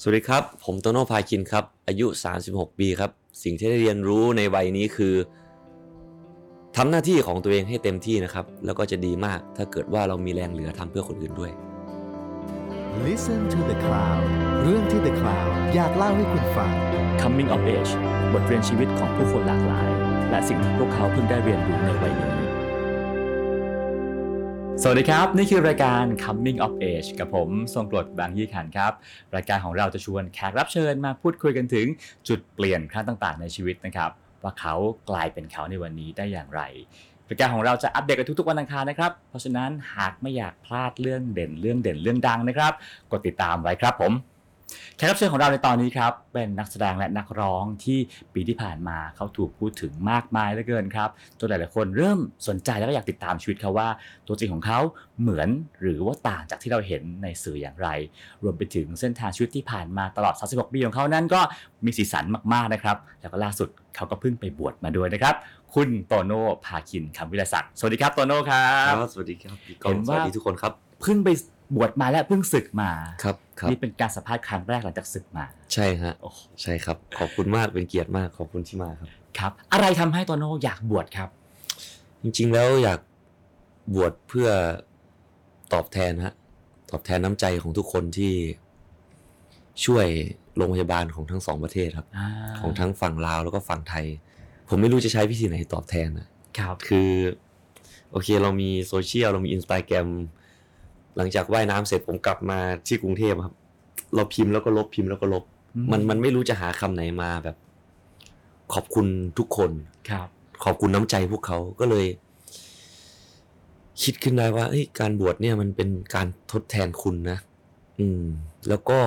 สวัสดีครับ ผมโตโน่พาคินครับ อายุ 36 ปีครับ สิ่งที่ได้เรียนรู้ในวัยนี้คือทำหน้าที่ของตัวเองให้เต็มที่นะครับ แล้วก็จะดีมากถ้าเกิดว่าเรามีแรงเหลือทำเพื่อคนอื่นด้วย Listen to the Cloud เรื่องที่ The Cloud อยากเล่าให้คุณฟัง Coming of Age บทเรียนชีวิตของผู้คนหลากหลาย และสิ่งที่พวกเขาเพิ่งได้เรียนรู้ในวัยนี้ สวัสดีครับ นี่คือรายการ Coming of Age กับผม ทรงกรดบางยี่ขันครับ รายการของเราจะชวนแขกรับเชิญมาพูดคุยกันถึงจุดเปลี่ยนครั้งต่างๆ ในชีวิตนะครับ ว่าเขากลายเป็นเขาในวันนี้ได้อย่างไร รายการของเราจะอัปเดตกันทุกๆวันอังคารนะครับ เพราะฉะนั้นหากไม่อยากพลาดเรื่องเด่นเรื่องเด่นเรื่องดังนะครับ กดติดตามไว้ครับผม แขกรับเชิญของเราในตอนนี้ครับ เป็นนักแสดงและนักร้องที่ปีที่ผ่านมาเขาถูกพูดถึงมากมายเหลือเกินครับจนหลายๆคนเริ่มสนใจแล้วก็อยากติดตามชีวิตเขาว่า ตัวจริงของเขาเหมือนหรือว่าต่างจากที่เราเห็นในสื่ออย่างไร รวมไปถึงเส้นทางชีวิตที่ผ่านมาตลอด 36 ปีของเขานั้นก็มีสีสันมากๆนะครับ แล้วก็ล่าสุดเขาก็เพิ่งไปบวชมาด้วยนะครับ คุณโตโน่ภาคินคำวิรศักดิ์สวัสดีครับโตโน่ครัครับบสวัสดีครับพี่กองเห็นสว่าวัสดีทุกคนครับเพิ่งไปบวชมาและเพิ่งศึกมาครับครับ นี่เป็นการสัมภาษณ์ครั้งแรกหลังจากศึกมา ใช่ฮะโอ้โหใช่ครับ ขอบคุณมากเป็นเกียรติมากขอบคุณที่มาครับ ครับ อะไรทำให้โตโน่อยากบวชครับ จริงๆแล้วอยากบวชเพื่อตอบแทนฮะตอบแทนน้ำใจของทุกคนที่ช่วยโรงพยาบาลของทั้งสองประเทศครับของทั้งฝั่งลาวแล้วก็ฝั่งไทย ผมไม่รู้จะใช้วิธีไหนตอบแทนนะครับคือ โอเคเรามีโซเชียลเรามีอินสตาแกรม หลังจากว่ายน้ำเสร็จผมกลับมาที่กรุงเทพครับ เราพิมพ์แล้วก็ลบพิมพ์แล้วก็ลบอืมมันมันไม่รู้จะหาคำไหนมาแบบ ขอบคุณทุกคนครับ ขอบคุณน้ำใจพวกเขาก็เลย คิดขึ้นได้ว่าเอ้ยการบวชเนี่ยมันเป็นการทดแทนคุณนะอืม แล้วก็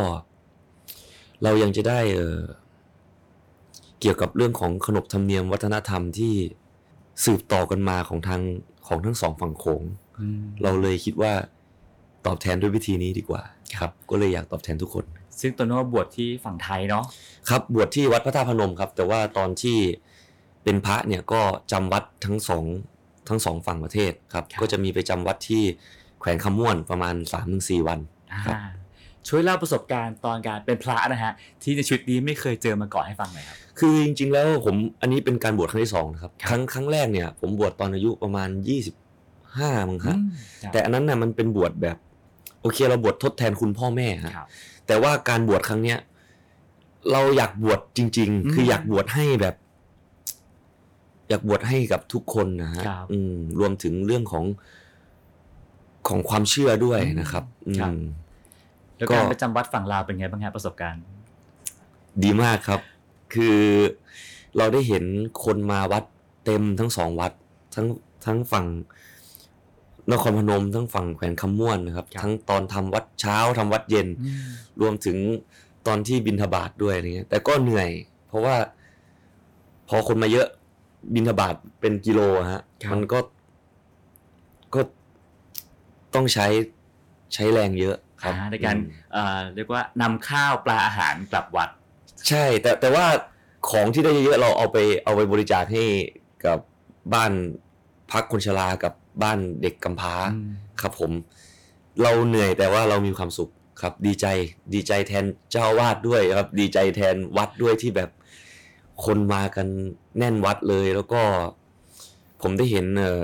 เรายังจะได้เออเกี่ยวกับเรื่องของขนบธรรมเนียมวัฒนธรรมที่สืบต่อกันมาของทางของทั้งสองฝั่งโขงอืมเราเลยคิดว่า ตอบแทนด้วยวิธีนี้ดีกว่าครับก็เลยอยากตอบแทนทุกคน ซึ่งโตโน่บวชที่ฝั่งไทยเนาะครับบวชที่วัดพระธาตุพนมครับ แต่ว่าตอนที่เป็นพระเนี่ยก็จำวัดทั้งสองทั้งสองฝั่งประเทศครับ ก็จะมีไปจำวัดที่แขวงคำม่วนประมาณ3าถึงสวันครับอ่าช่วยเล่าประสบการณ์ตอนการเป็นพระนะฮะที่ในชีวิตนี้ไม่เคยเจอมาก่อนให้ฟังหน่อยครับคือจริงๆแล้วผมอันนี้เป็นการบวชครั้งที่สองนะครับครับครั้งครั้งแรกเนี่ยผมบวชตอนอายุประมาณ 25มั้งครับอืมครับแต่อันนั้นน่ะมันเป็นบวชแบบ โอเคเราบวชทดแทนคุณพ่อแม่ฮะครับแต่ว่าการบวชครั้งเนี้ย เราอยากบวชจริงอืมๆคืออยากบวชให้แบบ อยากบวชให้กับทุกคนนะฮะครับอืม รวมถึงเรื่องของของความเชื่อด้วยอืมนะครับอืครับมแล้วก็การไปจำวัดฝั่งลาวเป็นไงบ้างฮะประสบการณ์ ดีมากครับ คือเราได้เห็นคนมาวัดเต็มทั้งสองวัด ทั้งทั้งฝั่ง นครพนมทั้งฝั่งแขวนคำม่วนนะครับครับทั้งตอนทำวัดเช้าทำวัดเย็น รวมถึงตอนที่บินทบาทด้วยอะไรเงี้ยแต่ก็เหนื่อย เพราะว่า พอคนมาเยอะบินทบาทเป็นกิโลอะฮะครับมันก็ก็ต้องใช้ใช้แรงเยอะครับอ่าในการอืมเอ่อเรียกว่านำข้าวปลาอาหารกลับวัด ใช่ แต่แต่ว่าของที่ได้เยอะๆเราเอาไปเอาไปบริจาคให้กับบ้านพักคนชรากับ บ้านเด็กกำพร้าอืมครับผม เราเหนื่อยแต่ว่าเรามีความสุขครับ ดีใจดีใจแทนเจ้าอาวาดด้วยครับ ดีใจแทนวัดด้วยที่แบบคนมากันแน่นวัดเลย แล้วก็ผมได้เห็นเอ่อ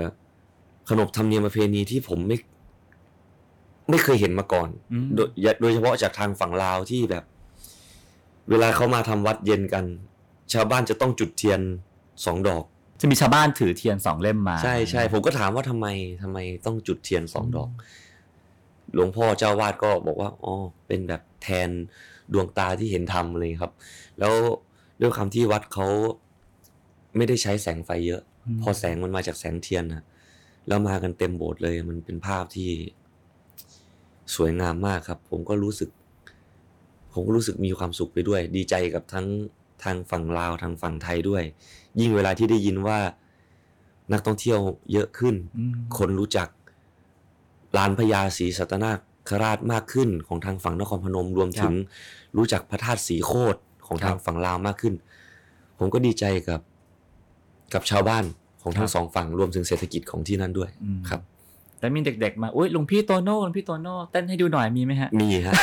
ขนบธรรมเนียมประเพณีที่ผมไม่ไม่เคยเห็นมาก่อนอืมโดยโดยเฉพาะจากทางฝั่งลาวที่แบบ เวลาเขามาทำวัดเย็นกัน ชาวบ้านจะต้องจุดเทียนสองดอก จะมีชาวบ้านถือเทียนสองเล่มมาใช่ใช่ผมก็ถามว่าทำไมทำไมต้องจุดเทียนสองดอก หลวงพ่อเจ้าวาดก็บอกว่าอ๋อเป็นแบบแทนดวงตาที่เห็นธรรมเลยครับ แล้วด้วยคำที่วัดเขาไม่ได้ใช้แสงไฟเยอะมพอแสงมันมาจากแสงเทียนนะแล้วมากันเต็มโบสถ์เลย มันเป็นภาพที่สวยงามมากครับ ผมก็รู้สึก ผมก็รู้สึกมีความสุขไปด้วย ดีใจกับทั้ง ทางฝั่งลาวทางฝั่งไทยด้วย ยิ่งเวลาที่ได้ยินว่านักท่องเที่ยวเยอะขึ้นอืมคนรู้จักลานพญาศรีสัตนาคราชมากขึ้นของทางฝั่งนครพนมรวมถึง รู้จักพระธาตุสีโคตรของทางฝั่งลาวมากขึ้น ผมก็ดีใจกับกับชาวบ้านของทั้งสองฝั่งรวมถึงเศรษฐกิจของที่นั่นด้วยอืมครับห แล้วมีเด็กๆมาอุ้ยลุงพี่โตโน่ลุงพี่โตโน่เต้นให้ดูหน่อยมีไหมฮะ มีฮะ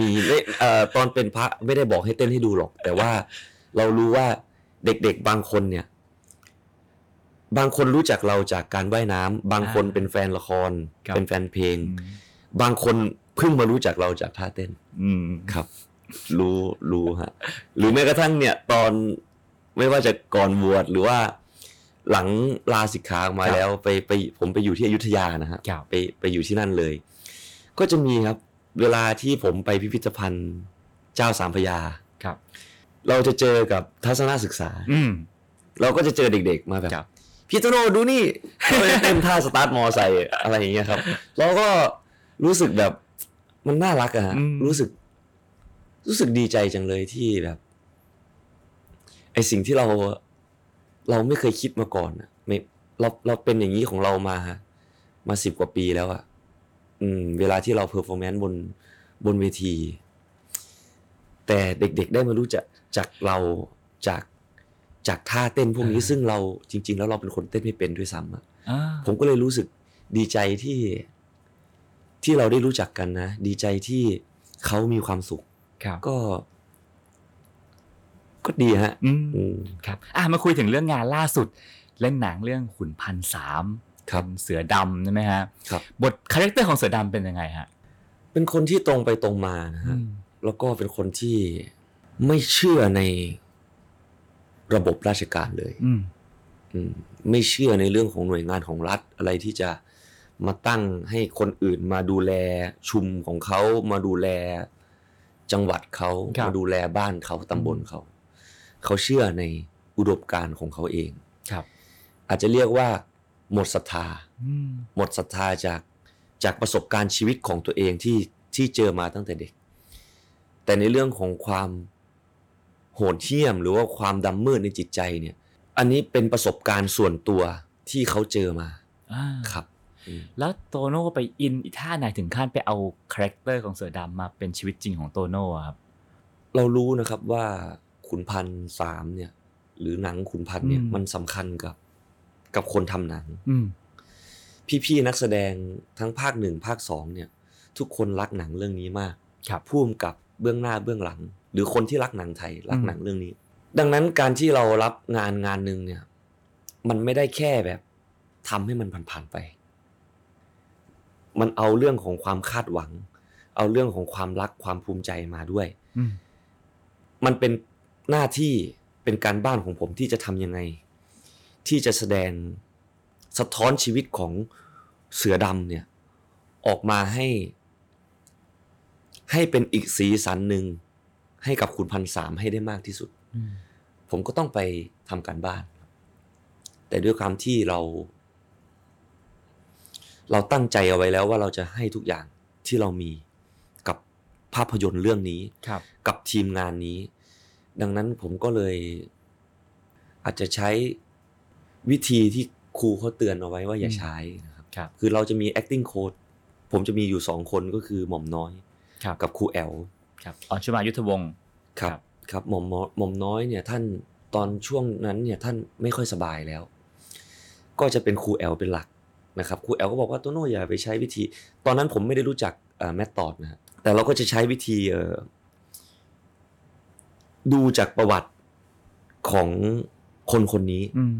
มีไม่เอ่อตอนเป็นพระไม่ได้บอกให้เต้นให้ดูหรอก แต่ว่าเรารู้ว่าเด็กๆบางคนเนี่ย บางคนรู้จักเราจากการว่ายน้ำบางคนอ่าเป็นแฟนละครครับเป็นแฟนเพลง บางคนเพิ่งมารู้จักเราจากท่าเต้น อืมครับ รู้รู้ฮะ หรือแม้กระทั่งเนี่ย ตอนไม่ว่าจะก่อนบวชหรือว่า หลังลาสิกขาออกมาแล้วไปไปผมไปอยู่ที่อยุธยานะฮะครับไปไปอยู่ที่นั่นเลย ก็จะมีครับ เวลาที่ผมไปพิพิธภัณฑ์เจ้าสามพระยาครับ เราจะเจอกับทัศนศึกษา อืมเราก็จะเจอเด็กๆมาแบบครับพี่โตโน่ดูนี่ก็จะเต้นท่าสตาร์ทมอไซค์อะไรอย่างเงี้ยครับเราก็รู้สึกแบบมันน่ารักอะฮะอืมรู้สึก รู้สึกดีใจจังเลยที่แบบไอสิ่งที่เรา เราไม่เคยคิดมาก่อนอะไม่เราเราเป็นอย่างนี้ของเรามา มาสิบกว่าปีแล้วอะอืม เวลาที่เรา performance บนบนเวที แต่เด็กๆได้มารู้จักจากเราจากจากท่าเต้นพวกนี้อ่าซึ่งเราจริง ๆ แล้วเราเป็นคนเต้นไม่เป็นด้วยซ้ำอะอ่าผมก็เลยรู้สึกดีใจที่ ที่เราได้รู้จักกันนะ ดีใจที่เขามีความสุขครับก็ ก็ดีฮะอืมอืมครับอะมาคุยถึงเรื่องงานล่าสุดเล่นหนังเรื่องขุนพันสามครับเป็นเสือดำใช่ไหมฮะครับบท character ของเสือดำเป็นยังไงฮะเป็นคนที่ตรงไปตรงมานะฮะอืมแล้วก็เป็นคนที่ไม่เชื่อในระบบราชการเลยอืมอืมไม่เชื่อในเรื่องของหน่วยงานของรัฐอะไรที่จะมาตั้งให้คนอื่นมาดูแลชุมของเขามาดูแลจังหวัดเขาครับมาดูแลบ้านเขาตำบลเขา เขาเชื่อในอุดมการณ์ของเขาเองครับ อาจจะเรียกว่า หมดศรัทธาอืมหมดศรัทธาจากจากประสบการณ์ชีวิตของตัวเองที่ที่เจอมาตั้งแต่เด็ก แต่ในเรื่องของความโหดเหี้ยม หรือว่าความดำมืดในจิตใจเนี่ย อันนี้เป็นประสบการณ์ส่วนตัวที่เขาเจอมาอ่าครับอืมแล้วโตโน่ไป in อีท่าไหนถึงขั้นไปเอา character ของเสือดำมาเป็นชีวิตจริงของโตโน่อะครับ เรารู้นะครับว่า ขุนพันสามเนี่ย หรือหนังขุนพันเนี่ยอืมมันสำคัญกับกับคนทำหนัง อืมพี่ๆนักแสดงทั้งภาคหนึ่งภาคสองเนี่ย ทุกคนรักหนังเรื่องนี้มากครับพุ่มกับเบื้องหน้าเบื้องหลัง หรือคนที่รักหนังไทยรักอืมหนังเรื่องนี้ ดังนั้นการที่เรารับงานงานหนึ่งเนี่ย มันไม่ได้แค่แบบทำให้มันผ่านๆไป มันเอาเรื่องของความคาดหวัง เอาเรื่องของความรักความภูมิใจมาด้วยอืมมันเป็น หน้าที่เป็นการบ้านของผมที่จะทำยังไง ที่จะแสดงสะท้อนชีวิตของเสือดำเนี่ยออกมาให้ ให้เป็นอีกสีสันหนึ่งให้กับคุณพันสามให้ได้มากที่สุดอืมผมก็ต้องไปทำการบ้าน แต่ด้วยความที่เรา เราตั้งใจเอาไว้แล้วว่าเราจะให้ทุกอย่างที่เรามีกับภาพยนตร์เรื่องนี้ครับกับทีมงานนี้ ดังนั้นผมก็เลยอาจจะใช้วิธีที่ครูเขาเตือนเอาไว้ว่าอย่าอืมใช้นะครับครับ คือเราจะมี acting coach ผมจะมีอยู่สองคนก็คือหม่อมน้อย ครับกับครูแอ๋วครับอรชุมายุทธวงศ์ครับ ครับครับหม่อมน้อยหม่อมน้อยเนี่ยท่านตอนช่วงนั้นเนี่ยท่านไม่ค่อยสบายแล้ว ก็จะเป็นครูแอ๋วเป็นหลักนะครับครูแอ๋วก็บอกว่าโตโน่อย่าไปใช้วิธี ตอนนั้นผมไม่ได้รู้จักแมตตอดนะฮะแต่เราก็จะใช้วิธีเอ่อ ดูจากประวัติของคนคนนี้อืม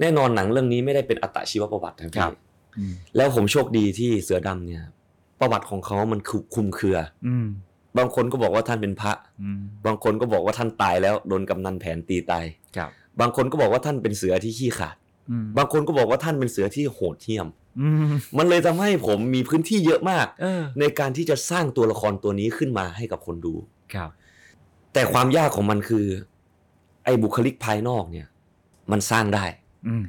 แน่นอนหนังเรื่องนี้ไม่ได้เป็นอัตชีวประวัตินะครับครับพี่อืมแล้วผมโชคดีที่เสือดำเนี่ย ประวัติของเขามันคือคลุมเครืออืมบางคนก็บอกว่าท่านเป็นพระอืมบางคนก็บอกว่าท่านตายแล้วโดนกำนันแผนตีตายครับบางคนก็บอกว่าท่านเป็นเสือที่ขี้ขลาดอืมบางคนก็บอกว่าท่านเป็นเสือที่โหดเหี้ยมอืมมันเลยทำให้ผมมีพื้นที่เยอะมากเออในการที่จะสร้างตัวละครตัวนี้ขึ้นมาให้กับคนดู ครับ แต่ความยากของมันคือ ไอ้บุคลิกภายนอกเนี่ย มันสร้างได้ อืม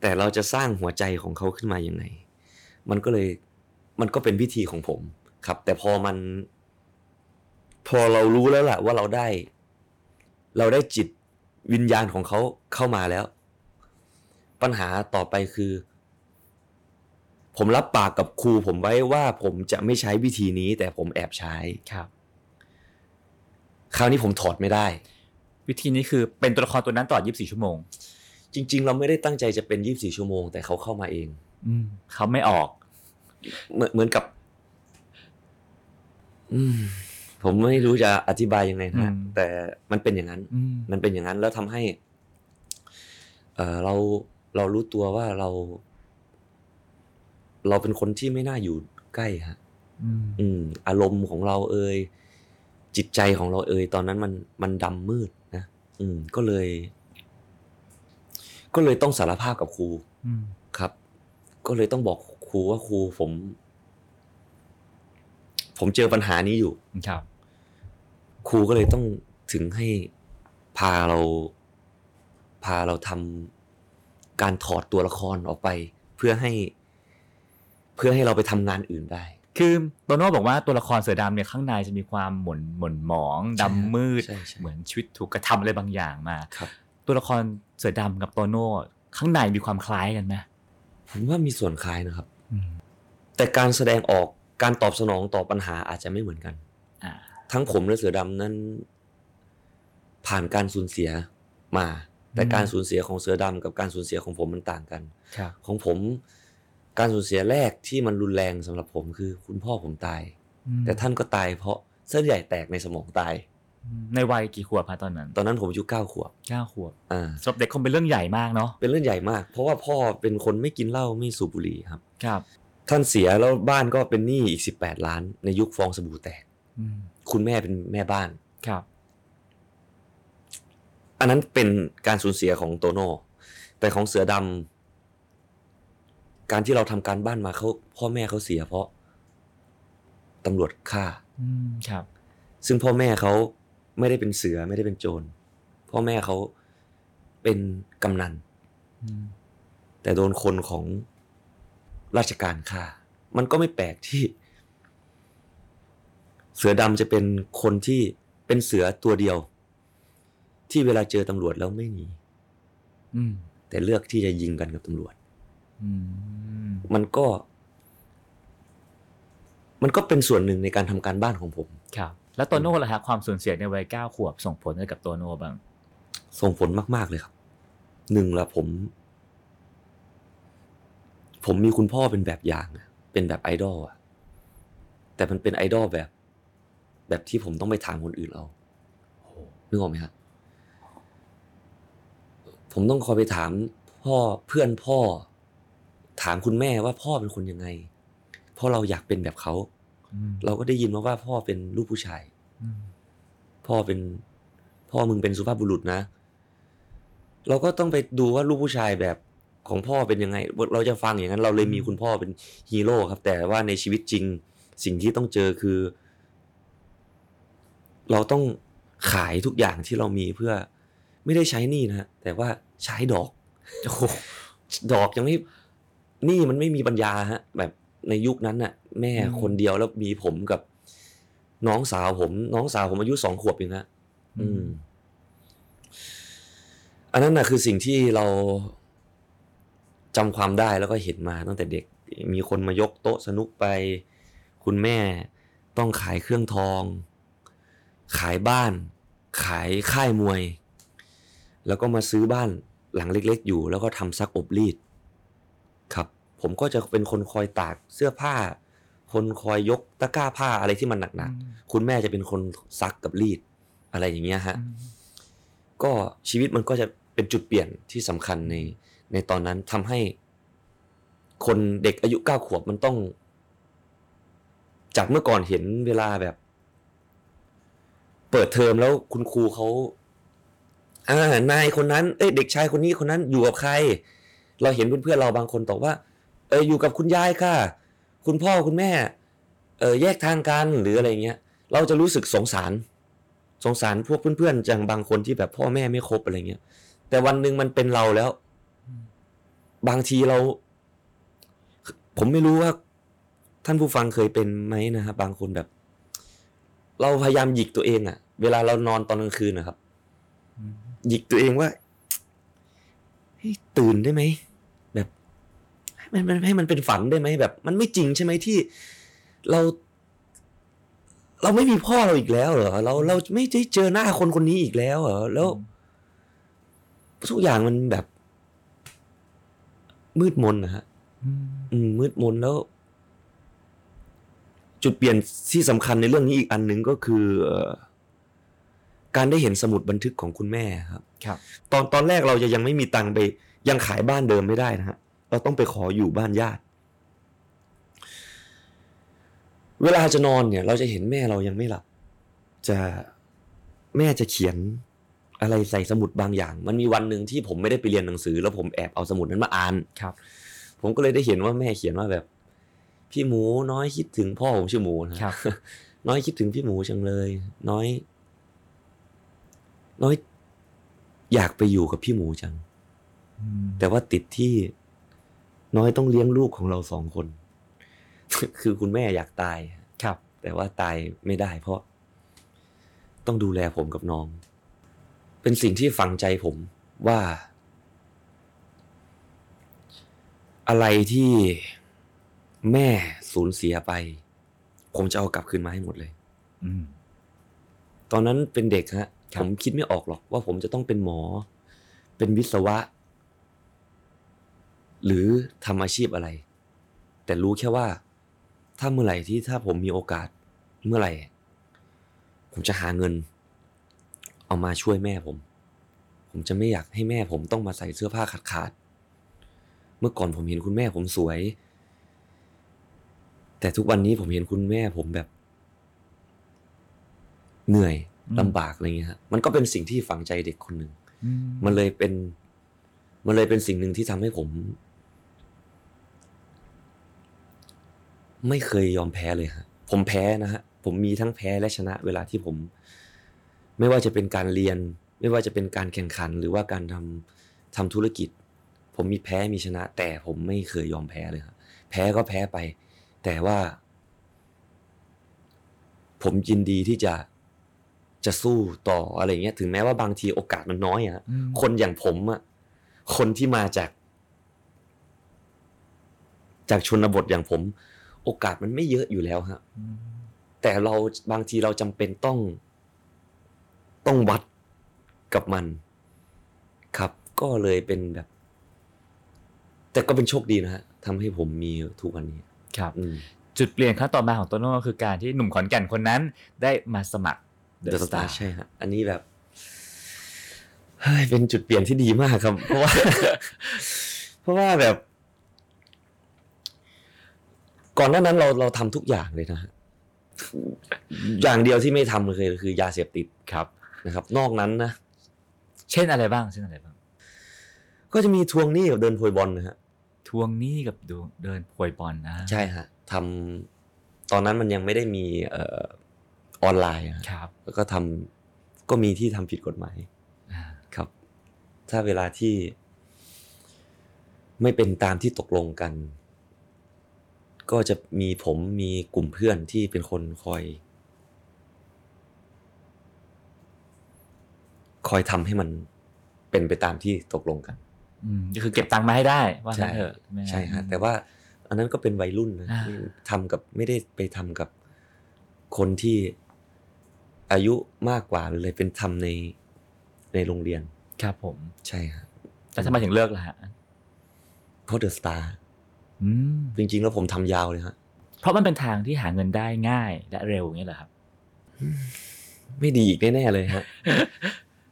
แต่เราจะสร้างหัวใจของเขาขึ้นมาอย่างไงมันก็เลยมันก็เป็นวิธีของผมครับ แต่พอมัน พอเรารู้แล้วแหละว่าเราได้ เราได้จิตวิญญาณของเขาเข้ามาแล้ว ปัญหาต่อไปคือ ผมรับปากกับครูผมไว้ว่าผมจะไม่ใช้วิธีนี้ แต่ผมแอบใช้ ครับ คราวนี้ผมถอดไม่ได้ วิธีนี้คือเป็นตัวละครตัวนั้นตลอด 24 ชั่วโมง จริง ๆ เราไม่ได้ตั้งใจจะเป็น 24 ชั่วโมง แต่เขาเข้ามาเอง อืมเขาไม่ออก เหมือนเหมือนกับ อืมผมไม่รู้จะอธิบายยังไงนะอืมแต่มันเป็นอย่างนั้นอืมมันเป็นอย่างนั้นแล้วทำให้ เออเราเรารู้ตัวว่าเรา เราเป็นคนที่ไม่น่าอยู่ใกล้ฮะ อืมอืมอารมณ์ของเราเอ่ย จิตใจของเราเอ่ยตอนนั้นมันมันดำมืดนะอืม ก็เลย ก็เลยต้องสารภาพกับครูอืมครับ ก็เลยต้องบอกครูว่าครูผม ผมเจอปัญหานี้อยู่ครับ ครูก็เลยต้องถึงให้พาเรา พาเราทำการถอดตัวละครออกไป เพื่อให้ เพื่อให้เราไปทำงานอื่นได้ คือโตโน่บอกว่าตัวละครเสือดำเนี่ยข้างในจะมีความหม่นหม่นหมองดำมืดใช่ใช่เหมือนชีวิตถูกกระทำอะไรบางอย่างมาครับตัวละครเสือดำกับโตโน่ข้างในมีความคล้ายกันไหมผมว่ามีส่วนคล้ายนะครับอืมแต่การแสดงออกการตอบสนองต่อปัญหาอาจจะไม่เหมือนกันอ่าทั้งผมและเสือดำนั้น ผ่านการสูญเสียมา แต่การสูญเสียของเสือดำกับการสูญเสียของผมมันต่างกันครับของผม การสูญเสียแรกที่มันรุนแรงสำหรับผมคือคุณพ่อผมตายอืมแต่ท่านก็ตายเพราะเส้นใหญ่แตกในสมองตายอืมในวัยกี่ขวบคะตอนนั้น ตอนนั้นผมอายุเก้าขวบเก้าขวบอ่าสำหรับเด็กคงเป็นเรื่องใหญ่มากเนาะเป็นเรื่องใหญ่มาก เพราะว่าพ่อเป็นคนไม่กินเหล้าไม่สูบบุหรี่ครับ ครับ ท่านเสียแล้วบ้านก็เป็นหนี้อีกสิบแปดล้าน ในยุคฟองสบู่แตกอืมคุณแม่เป็นแม่บ้านครับ อันนั้นเป็นการสูญเสียของโตโน่แต่ของเสือดำ การที่เราทำการบ้านมาเขาพ่อแม่เขาเสียเพราะตำรวจฆ่าอืมครับ ซึ่งพ่อแม่เขาไม่ได้เป็นเสือไม่ได้เป็นโจรพ่อแม่เขาเป็นกำนันอืมแต่โดนคนของราชการฆ่า มันก็ไม่แปลกที่ เสือดำจะเป็นคนที่เป็นเสือตัวเดียว ที่เวลาเจอตำรวจแล้วไม่หนีอืมแต่เลือกที่จะยิงกันกับตำรวจอื มมันก็ มันก็เป็นส่วนหนึ่งในการทำการบ้านของผม ครับ แล้วโตโน่ล่ะฮะความสูญเสียในวัยเก้าขวบส่งผลอะไรกับโตโน่บ้าง ส่งผลมาก ๆ เลยครับ หนึ่งละผม ผมมีคุณพ่อเป็นแบบอย่างอะเป็นแบบไอดอลอะแต่มันเป็นไอดอลแบบ แบบที่ผมต้องไปถามคนอื่นเอานึกออกไหมครับผมต้องคอยไปถามพ่อเพื่อนพ่อ ถามคุณแม่ว่าพ่อเป็นคนยังไง เพราะเราอยากเป็นแบบเขาอืมเราก็ได้ยินมาว่าพ่อเป็นลูกผู้ชายอืมพ่อเป็น พ่อมึงเป็นสุภาพบุรุษนะ เราก็ต้องไปดูว่าลูกผู้ชายแบบของพ่อเป็นยังไง เราจะฟังอย่างนั้น เราเลยมีคุณพ่อเป็นฮีโร่ครับ แต่ว่าในชีวิตจริง สิ่งที่ต้องเจอคือ เราต้องขายทุกอย่างที่เรามีเพื่อ ไม่ได้ใช้หนี้นะฮะแต่ว่าใช้ดอกโอ้โหดอกยังไม่ห นี้มันไม่มีปัญญาฮะ แบบในยุคนั้นน่ะ แม่คนเดียวแล้วมีผมกับ น้องสาวผม น้องสาวผมอายุสองขวบเองฮะอืม อันนั้นนะคือสิ่งที่เราจำความได้แล้วก็เห็นมาตั้งแต่เด็กมีคนมายกโต๊ะสนุกไป คุณแม่ต้องขายเครื่องทอง ขายบ้าน ขายค่ายมวย แล้วก็มาซื้อบ้านหลังเล็ก ๆ อยู่ แล้วก็ทำซักอบรีด ครับ ผมก็จะเป็นคนคอยตากเสื้อผ้า คนคอยยกตะกร้าผ้าอะไรที่มันหนักๆคุณแม่จะเป็นคนซักกับรีด อะไรอย่างเงี้ยฮะอืมก็ชีวิตมันก็จะเป็นจุดเปลี่ยนที่สำคัญในในตอนนั้นทำให้ คนเด็กอายุเก้าขวบมันต้อง จากเมื่อก่อนเห็นเวลาแบบ เปิดเทอมแล้วคุณครูเขาอ่านายคนนั้น เอ้ยเด็กชายคนนี้คนนั้นอยู่กับใคร เราเห็นเพื่อนๆเราบางคนตอบว่า เอออยู่กับคุณยายค่ะ คุณพ่อคุณแม่ เออแยกทางกันหรืออะไรเงี้ย เราจะรู้สึกสงสาร สงสารพวกเพื่อนๆจังบางคนที่แบบพ่อแม่ไม่ครบอะไรเงี้ย แต่วันหนึ่งมันเป็นเราแล้ว บางทีเรา ผมไม่รู้ว่า ท่านผู้ฟังเคยเป็นไหมนะครับบางคนแบบ เราพยายามหยิกตัวเองอะเวลาเรานอนตอนกลางคืนนะครับหยิกตัวเองว่าตื่นได้ไหม มันมันให้มันเป็นฝันได้ไหมแบบ มันไม่จริงใช่ไหมที่เรา เราไม่มีพ่อเราอีกแล้วเหรอเราเราไม่ได้เจอหน้าคนคนนี้อีกแล้วเหรอแล้วทุกอย่างมันแบบ มืดมนนะฮะอืมอืมมืดมนแล้ว จุดเปลี่ยนที่สำคัญในเรื่องนี้อีกอันหนึ่งก็คือเอ่อการได้เห็นสมุดบันทึกของคุณแม่ครับ ครับ ตอนตอนแรกเราจะยังไม่มีตังค์ไป ยังขายบ้านเดิมไม่ได้นะฮะ เราต้องไปขออยู่บ้านญาติ เวลาจะนอนเนี่ย เราจะเห็นแม่เรายังไม่หลับ จะแม่จะเขียนอะไรใส่สมุดบางอย่าง มันมีวันหนึ่งที่ผมไม่ได้ไปเรียนหนังสือ แล้วผมแอบเอาสมุดนั้นมาอ่านครับ ผมก็เลยได้เห็นว่าแม่เขียนว่าแบบ พี่หมูน้อยคิดถึงพ่อผมชื่อหมูนะครับ น้อยคิดถึงพี่หมูจังเลย น้อย น้อย อยากไปอยู่กับพี่หมูจังอืมแต่ว่าติดที่ น้อยต้องเลี้ยงลูกของเราสองคน คือคุณแม่อยากตายครับ แต่ว่าตายไม่ได้ เพราะ ต้องดูแลผมกับน้อง เป็นสิ่งที่ฝังใจผมว่า อะไรที่แม่สูญเสียไป ผมจะเอากลับคืนมาให้หมดเลยอืมตอนนั้นเป็นเด็กฮะครัผบมคิดไม่ออกหรอกว่าผมจะต้องเป็นหมอ เป็นวิศวะ หรือทำอาชีพอะไร แต่รู้แค่ว่า ถ้าเมื่อไหร่ที่ถ้าผมมีโอกาสเมื่อไหร่ ผมจะหาเงิน เอามาช่วยแม่ผม ผมจะไม่อยากให้แม่ผมต้องมาใส่เสื้อผ้าขาดขาดๆเมื่อก่อนผมเห็นคุณแม่ผมสวย แต่ทุกวันนี้ผมเห็นคุณแม่ผมแบบ เหนื่อยอืมลำบากอะไรเงี้ยฮะมันก็เป็นสิ่งที่ฝังใจเด็กคนหนึ่งอืมมันเลยเป็น มันเลยเป็นสิ่งหนึ่งที่ทำให้ผม ไม่เคยยอมแพ้เลยฮะผมแพ้นะฮะผมมีทั้งแพ้และชนะ เวลาที่ผม ไม่ว่าจะเป็นการเรียน ไม่ว่าจะเป็นการแข่งขัน หรือว่าการทำทำธุรกิจ ผมมีแพ้มีชนะ แต่ผมไม่เคยยอมแพ้เลยครับแพ้ก็แพ้ไป แต่ว่า ผมยินดีที่จะจะสู้ต่ออะไรเงี้ย ถึงแม้ว่าบางทีโอกาสมันน้อยอะอืมคนอย่างผมอะคนที่มาจาก จากชนบทอย่างผม โอกาสมันไม่เยอะอยู่แล้วฮะอืมแต่เราบางทีเราจำเป็นต้อง ต้องวัดกับมัน ครับ ก็เลยเป็นแบบ แต่ก็เป็นโชคดีนะฮะทำให้ผมมีทุกวันนี้ ครับอืมจุดเปลี่ยนครั้งต่อมาของโตโน่ก็คือการที่หนุ่มขอนแก่นคนนั้น ได้มาสมัคร The The Star Star ใช่ฮะอันนี้แบบเฮ้ยเป็นจุดเปลี่ยนที่ดีมากครับ เพราะว่า เพราะว่าแบบ ก่อนหน้านั้นเราเราทำทุกอย่างเลยนะฮะอย่างเดียวที่ไม่ทำเลยคือยาเสพติดครับ นะครับ นอกนั้นนะ เช่นอะไรบ้าง เช่นอะไรบ้าง ก็จะมีทวงหนี้กับเดินโพยบอลนะฮะทวงหนี้กับดูเดินโพยบอลนะใช่ฮะทำตอนนั้นมันยังไม่ได้มีเอ่อออนไลน์อะครับ แล้วก็ทำก็มีที่ทำผิดกฎหมายอ่าครับ ถ้าเวลาที่ ไม่เป็นตามที่ตกลงกัน ก็จะมีผมมีกลุ่มเพื่อนที่เป็นคนคอย คอยทำให้มันเป็นไปตามที่ตกลงกันอืมก็คือเก็บตังค์มาให้ได้ว่างั้นใช่เถอะไหมใช่ฮะแต่ว่า อันนั้นก็เป็นวัยรุ่นนะอ่าทำกับไม่ได้ไปทำกับคนที่อายุมากกว่าเลยเป็นทำในในโรงเรียน ครับผม ใช่ฮะแต่ทำไมถึงเลิกล่ะฮะเพราะเดอะสตาร์อืม จริง ๆ แล้วผมทำยาวเลยฮะเพราะมันเป็นทางที่หาเงินได้ง่ายและเร็วอย่างนี้เหรอครับ ไม่ดีอีกแน่ๆเลยฮะ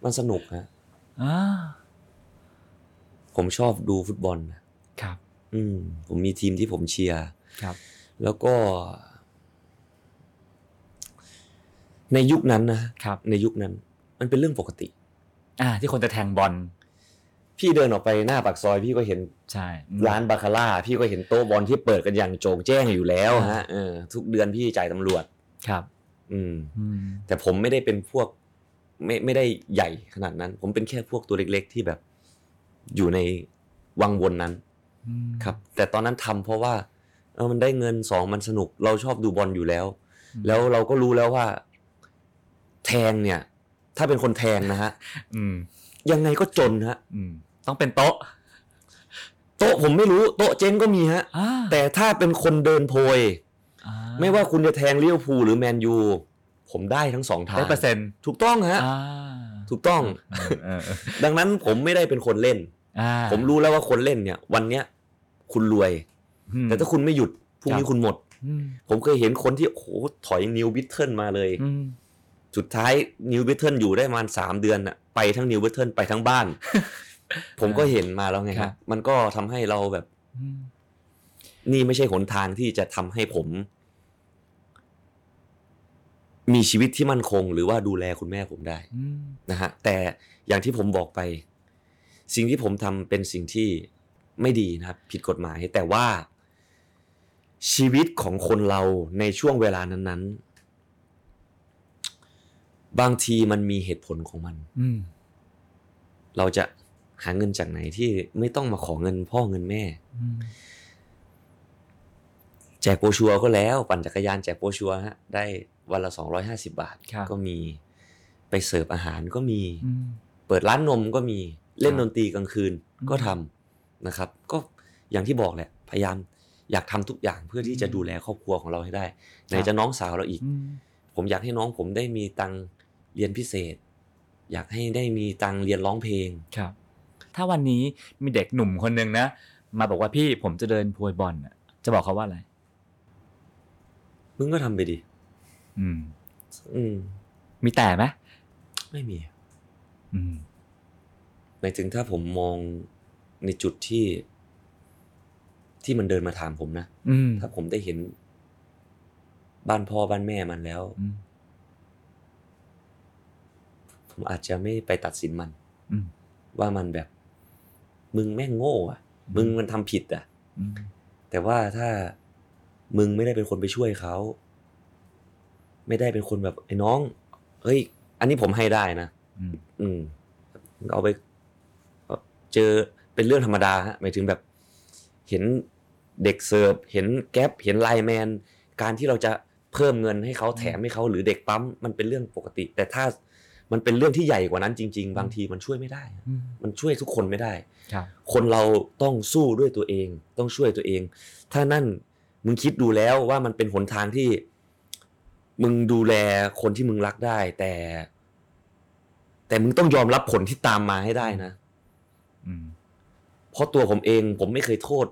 มันสนุกฮะอ่าผมชอบดูฟุตบอลนะครับ อืม ผมมีทีมที่ผมเชียร์ครับ แล้วก็ ในยุคนั้นนะครับ ในยุคนั้น มันเป็นเรื่องปกติ อ่า ที่คนจะแทงบอล พี่เดินออกไปหน้าปากซอยพี่ก็เห็นใช่อืมร้านบาคาร่าพี่ก็เห็นโต๊ะบอลที่เปิดกันอย่างโจงแจ้งอยู่แล้วอ่าฮะเออทุกเดือนพี่จ่ายตำรวจครับอืมอืมแต่ผมไม่ได้เป็นพวก ไม่ไม่ได้ใหญ่ขนาดนั้น ผมเป็นแค่พวกตัวเล็ก ๆ ที่แบบ อยู่ในวังวนนั้นอืมครับ แต่ตอนนั้นทำเพราะว่าเออมันได้เงินสองมันสนุก เราชอบดูบอลอยู่แล้ว แล้วเราก็รู้แล้วว่า แทงเนี่ย ถ้าเป็นคนแทงนะฮะอืมยังไงก็จนฮะอืม ต้องเป็นโต๊ะ โต๊ะผมไม่รู้โต๊ะเจ๊งก็มีฮะอ่าแต่ถ้าเป็นคนเดินโพยอ่ไม่ว่าคุณจะแทงเลี้ยวภูลหรือแมนยู ผมได้ทั้งสองทางได้เปอร์เซ็นต์ถูกต้องฮะอ่าถูกต้องเออเออเออดังนั้นผมไม่ได้เป็นคนเล่นอ่าผมรู้แล้วว่าคนเล่นเนี่ย วันเนี้ยคุณรวยอืมแต่ถ้าคุณไม่หยุดพรุ่งนี้ครับคุณหมดอืมผมเคยเห็นคนที่โอ้โหถอย New Beetle มาเลยอืมสุดท้าย New Beetle อยู่ได้ประมาณสามเดือนอะไปทั้ง New Beetle ไปทั้งบ้าน ผมก็เห็นมาแล้วไงคครัรับบมันก็ทำให้เราแบบอืมนี่ไม่ใช่หนทางที่จะทำให้ผม มีชีวิตที่มั่นคง หรือว่าดูแลคุณแม่ผมได้อืมนะฮะแต่อย่างที่ผมบอกไป สิ่งที่ผมทำเป็นสิ่งที่ไม่ดีนะครับ ผิดกฎหมาย แต่ว่า ชีวิตของคนเราในช่วงเวลานั้น ๆ บางทีมันมีเหตุผลของมันอืมเราจะ หาเงินจากไหนที่ไม่ต้องมาขอเงินพ่อเงินแม่อืมแจกโบรชัวร์ก็แล้ว ปั่นจักรยานแจกโบรชัวร์ฮะได้วันละสองร้อยห้าสิบบาทครับก็มีไปเสิร์ฟอาหารก็มีอืมเปิดร้านนมก็มีเล่นครับดนตรีกลางคืนอืมก็ทำนะครับ ก็อย่างที่บอกแหละ พยายามอยากทำทุกอย่างเพื่อที่จะดูแลครอบครัวของเราให้ได้ไหนจะน้องสาวเราอีกอืมผมอยากให้น้องผมได้มีตังค์เรียนพิเศษ อยากให้ได้มีตังค์เรียนร้องเพลงครับ ถ้าวันนี้มีเด็กหนุ่มคนหนึ่งนะ มาบอกว่าพี่ผมจะเดินพวยบอลน่ะจะบอกเขาว่าอะไร มึงก็ทำไปดิ อืม อืม มีแต่ไหมไม่มี อืมหมายถึงถ้าผมมองในจุดที่ ที่มันเดินมาถามผมนะ อืม ถ้าผมได้เห็น บ้านพ่อบ้านแม่มันแล้ว อืม ผมอาจจะไม่ไปตัดสินมันอืม ว่ามันแบบ มึงแม่งโง่อะมึงมันทำผิดอะอืมแต่ว่าถ้ามึงไม่ได้เป็นคนไปช่วยเขา ไม่ได้เป็นคนแบบไอ้น้อง เฮ้ย อันนี้ผมให้ได้นะอืมอืมเอาไปเจอเป็นเรื่องธรรมดาฮะหมายถึงแบบ เห็นเด็กเสิร์ฟเห็นแก๊ปเห็นไลน์แมน การที่เราจะเพิ่มเงินให้เขาแถมให้เขาหรือเด็กปั๊มมันเป็นเรื่องปกติ แต่ถ้า มันเป็นเรื่องที่ใหญ่กว่านั้นจริง ๆ บางทีมันช่วยไม่ได้อืมมันช่วยทุกคนไม่ได้ครับคนเราต้องสู้ด้วยตัวเอง ต้องช่วยตัวเอง ถ้านั่นมึงคิดดูแล้วว่ามันเป็นหนทางที่ มึงดูแลคนที่มึงรักได้ แต่ แต่มึงต้องยอมรับผลที่ตามมาให้ได้นะอืมเพราะตัวผมเอง ผมไม่เคยโทษ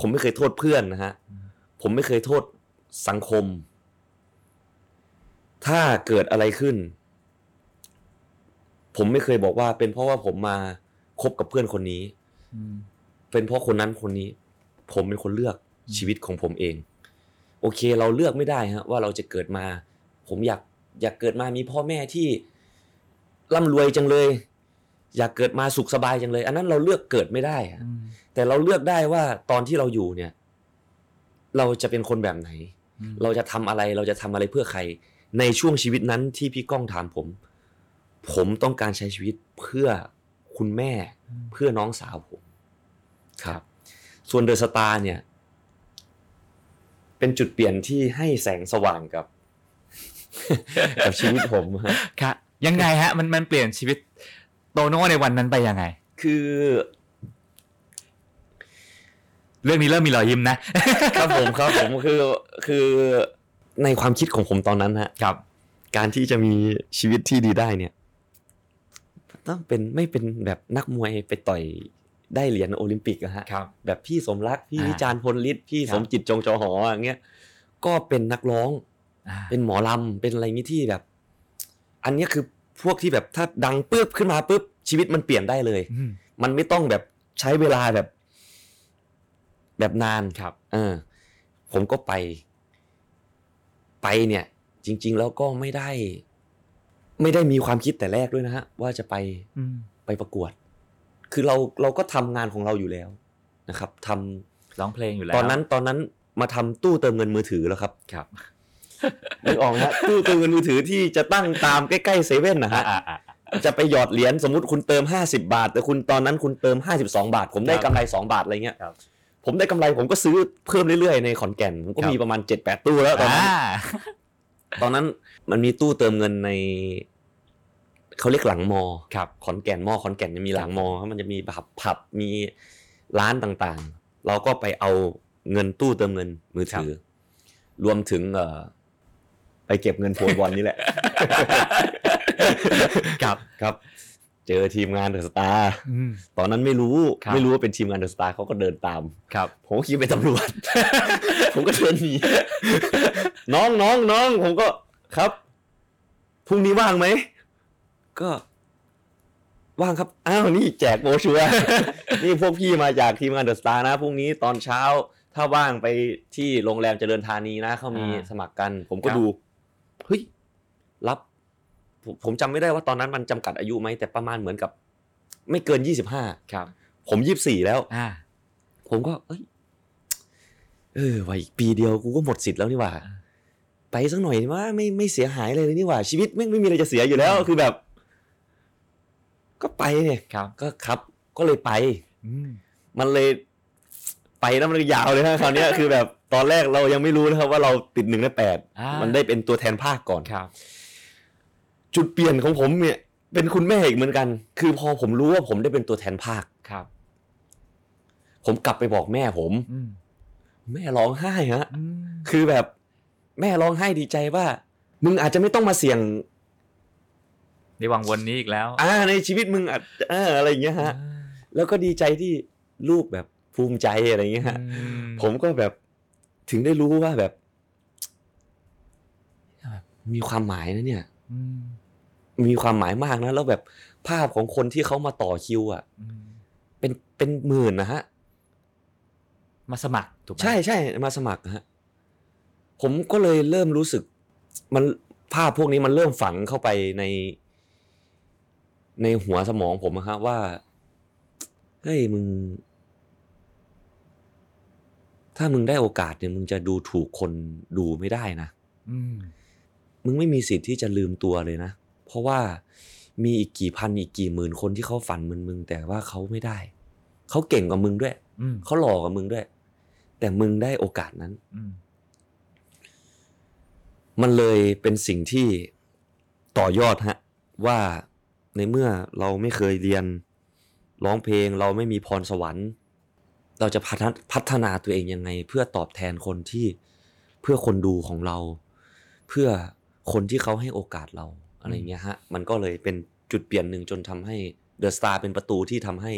ผมไม่เคยโทษเพื่อนนะฮะอืมผมไม่เคยโทษสังคม ถ้าเกิดอะไรขึ้น ผมไม่เคยบอกว่า เป็นเพราะว่าผมมาคบกับเพื่อนคนนี้อืมเป็นเพราะคนนั้นคนนี้ ผมเป็นคนเลือกชีวิตของผมเอง โอเค เราเลือกไม่ได้ฮะ ว่าเราจะเกิดมา ผมอยากอยากเกิดมามีพ่อแม่ที่ร่ำรวยจังเลย อยากเกิดมาสุขสบายจังเลย อันนั้นเราเลือกเกิดไม่ได้อะอืมแต่เราเลือกได้ว่าตอนที่เราอยู่เนี่ย เราจะเป็นคนแบบไหนอืมเราจะทำอะไรเราจะทำอะไรเพื่อใคร ในช่วงชีวิตนั้นที่พี่ก้องถามผม ผมต้องการใช้ชีวิตเพื่อคุณแม่เพื่อน้องสาวผมครับ ส่วนเดอะสตาร์เนี่ย เป็นจุดเปลี่ยนที่ให้แสงสว่างกับ กับชีวิตผมฮะครับยังไงฮะ มันมันเปลี่ยนชีวิตโตโน่ในวันนั้นไปยังไง คือ เรื่องนี้เริ่มมีรอยยิ้มนะ ครับผมครับผมคือคือในความคิดของผมตอนนั้นฮะครับ การที่จะมีชีวิตที่ดีได้เนี่ย ต้องเป็นไม่เป็นแบบนักมวยไปต่อยได้เหรียญโอลิมปิกอะฮะครับแบบพี่สมรักพี่อ่าวิจารณ์พลฤทธิ์พี่ครับสมจิตจงจอหออย่างเงี้ยก็เป็นนักร้องอ่าเป็นหมอลำเป็นอะไรงี้ที่แบบ อันเนี้ยคือพวกที่แบบถ้าดังปุ๊บขึ้นมาปุ๊บชีวิตมันเปลี่ยนได้เลยอืมมันไม่ต้องแบบใช้เวลาแบบ แบบนานครับ เออ ผมก็ไป ไปเนี่ย จริง ๆ แล้วก็ไม่ได้ ไม่ได้มีความคิดแต่แรกด้วยนะฮะ ว่าจะไปอืมไปประกวด คือเราเราก็ทำงานของเราอยู่แล้วนะครับทำร้องเพลงอยู่แล้ว ตอนนั้นตอนนั้นมาทำตู้เติมเงินมือถือแล้วครับครับนึกออกไหมฮะตู้เติมเงินมือถือที่จะตั้งตามใกล้ๆเซเว่นนะฮะอ่าอ่าอ่าจะไปหยอดเหรียญสมมติคุณเติม 50 บาท แต่คุณตอนนั้นคุณเติม 52 บาท ผมได้ครับกำไร 2 บาทอะไรเงี้ยครับผมได้กำไรผมก็ซื้อเพิ่มเรื่อยๆในขอนแก่นผมก็ครับมีประมาณ 7-8 ตู้แล้วตอนนั้นอ่า ตอนนั้นมันมีตู้เติมเงินในเขาเรียกหลังมอครับขอนแก่นมอขอนแก่นจะมีหลังมอมันจะมีผับผับมีร้านต่างๆ เราก็ไปเอาเงินตู้เติมเงินมือถือ รวมถึงเอ่อไปเก็บเงินโพยบอลนี่แหละ ครับครับ เจอทีมงาน The Star อืมตอนนั้นไม่รู้ครับไม่รู้ว่าเป็นทีมงาน The Star เขาก็เดินตามครับ ผมก็คิดเป็นตำรวจ ผมก็เดินหนีน้องน้องน้องผมก็ครับพรุ่งนี้ว่างไหมก็ ว่างครับอ้าวนี่แจกโบรชัวร์ นี่พวกพี่มาจากทีมงานเดอะสตาร์นะพรุ่งนี้ตอนเช้า ถ้าว่างไปที่โรงแรมเจริญธานีนะเขามีอ่าสมัครกัน ผมก็ครับ ดูเฮ้ยรับ ผมผมจำไม่ได้ว่าตอนนั้นมันจำกัดอายุไหมแต่ประมาณเหมือนกับ ไม่เกินยี่สิบห้าครับ ผมยี่สิบสี่แล้ว อ่า ผมก็ เอ้ย เออว่าอีกปีเดียวกูก็หมดสิทธิ์แล้วนี่หว่า อ่าไปสักหน่อยว่าไม่ไม่เสียหายอะไรเลยนี่หว่า ชีวิตไม่ไม่มีอะไรจะเสียอยู่แล้วคือแบบ ก็ไปเนี่ยครับก็ครับ ก็เลยไป อืมมันเลย ไปแล้วมันก็ยาวเลยนะคราวเนี้ย คือแบบตอนแรกเรายังไม่รู้นะครับว่าเราติดหนึ่งในแปดอ่ามันได้เป็นตัวแทนภาคก่อน ครับ จุดเปลี่ยนของผมเนี่ย เป็นคุณแม่อีกเหมือนกัน คือพอผมรู้ว่าผมได้เป็นตัวแทนภาค ครับ ผมกลับไปบอกแม่ผม อืมแม่ร้องไห้ฮะ อืมคือแบบแม่ร้องไห้ดีใจว่า มึงอาจจะไม่ต้องมาเสี่ยงในวังวนนี้อีกแล้วอ่าในชีวิตมึงอาจเอออะไรอย่างเงี้ยฮะ แล้วก็ดีใจที่ลูกแบบภูมิใจอะไรอย่างเงี้ยฮะ อืผมก็แบบถึงได้รู้ว่าแบบ มีความหมายนะเนี่ย อืม มีความหมายมากนะ แล้วแบบภาพของคนที่เขามาต่อคิว อะอืมเป็นเป็นหมื่นนะฮะ มาสมัครถูกไหมใช่ใช่มาสมัครนะฮะ ผมก็เลยเริ่มรู้สึก มันภาพพวกนี้มันเริ่มฝังเข้าไปใน ในหัวสมองผมอะครับว่าเฮ้ยมึง ถ้ามึงได้โอกาสเนี่ยมึงจะดูถูกคนดูไม่ได้นะอืมมึงไม่มีสิทธิ์ที่จะลืมตัวเลยนะ เพราะว่ามีอีกกี่พันอีกกี่หมื่นคนที่เขาฝันเหมือนมึง แต่ว่าเขาไม่ได้ เขาเก่งกว่ามึงด้วยอืมเขาหล่อกว่ามึงด้วย แต่มึงได้โอกาสนั้นอืมมันเลยเป็นสิ่งที่ต่อยอดฮะ ว่าในเมื่อเราไม่เคยเรียนร้องเพลง เราไม่มีพรสวรรค์ เราจะพัฒนพัฒนาตัวเองยังไง เพื่อตอบแทนคนที่เพื่อคนดูของเรา เพื่อคนที่เขาให้โอกาสเรา อะไรเงี้ยฮะ มันก็เลยเป็นจุดเปลี่ยนหนึ่งจนทำให้ The Star เป็นประตูที่ทำให้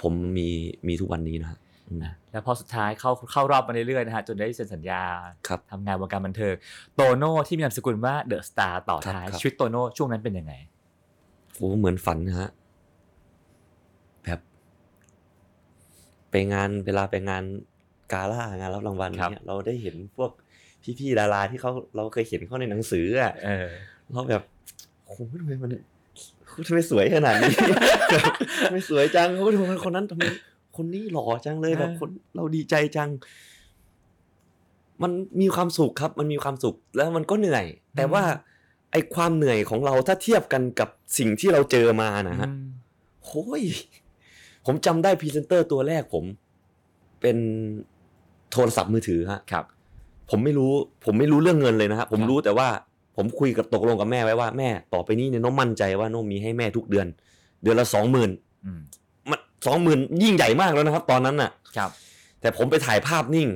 ผมมีมีทุกวันนี้นะฮะอืมนะแล้วพอสุดท้ายเข้าเข้ารอบมาเรื่อยๆนะฮะจนได้เซ็นสัญญาครับทำงานวงการบันเทิงโตโน่ที่มีนามสกุลว่า The Star ต่อท้ายครับครับชีวิตโตโน่ช่วงนั้นเป็นยังไงโอ้เหมือนฝันนะฮะแบบไปงานเวลาไปงานกาล่างานรับรางวัลครับเนี่ยเราได้เห็นพวก พี่ๆดาราที่เขาเราเคยเห็นเขาในหนังสืออะเออเราแบบโอ้โหทำไมมันทำไมสวยขนาดนี้แบบทำไมสวยจังโอ้โหทำไมคนนั้นทำไมคนนี้หล่อจังเลยแบบเออคนเราดีใจจัง มันมีความสุขครับ มันมีความสุขแล้วมันก็เหนื่อย แต่ว่าไอความเหนื่อยของเราถ้าเทียบกันกับสิ่งที่เราเจอมานะฮะอืมโอ้ยผมจำได้พรีเซนเตอร์ตัวแรกผม เป็นโทรศัพท์มือถือฮะครับ ผมไม่รู้ ผมไม่รู้เรื่องเงินเลยนะฮะผมครับรู้แต่ว่าผมคุยกับตกลงกับแม่ไว้ว่าแม่ต่อไปนี้เนี่ยน้องมั่นใจว่าน้องมีให้แม่ทุกเดือน เดือนละสองหมื่นอืมมันสองหมื่นยิ่งใหญ่มากแล้วนะครับ ตอนนั้นน่ะ ครับ แต่ผมไปถ่ายภาพนิ่ง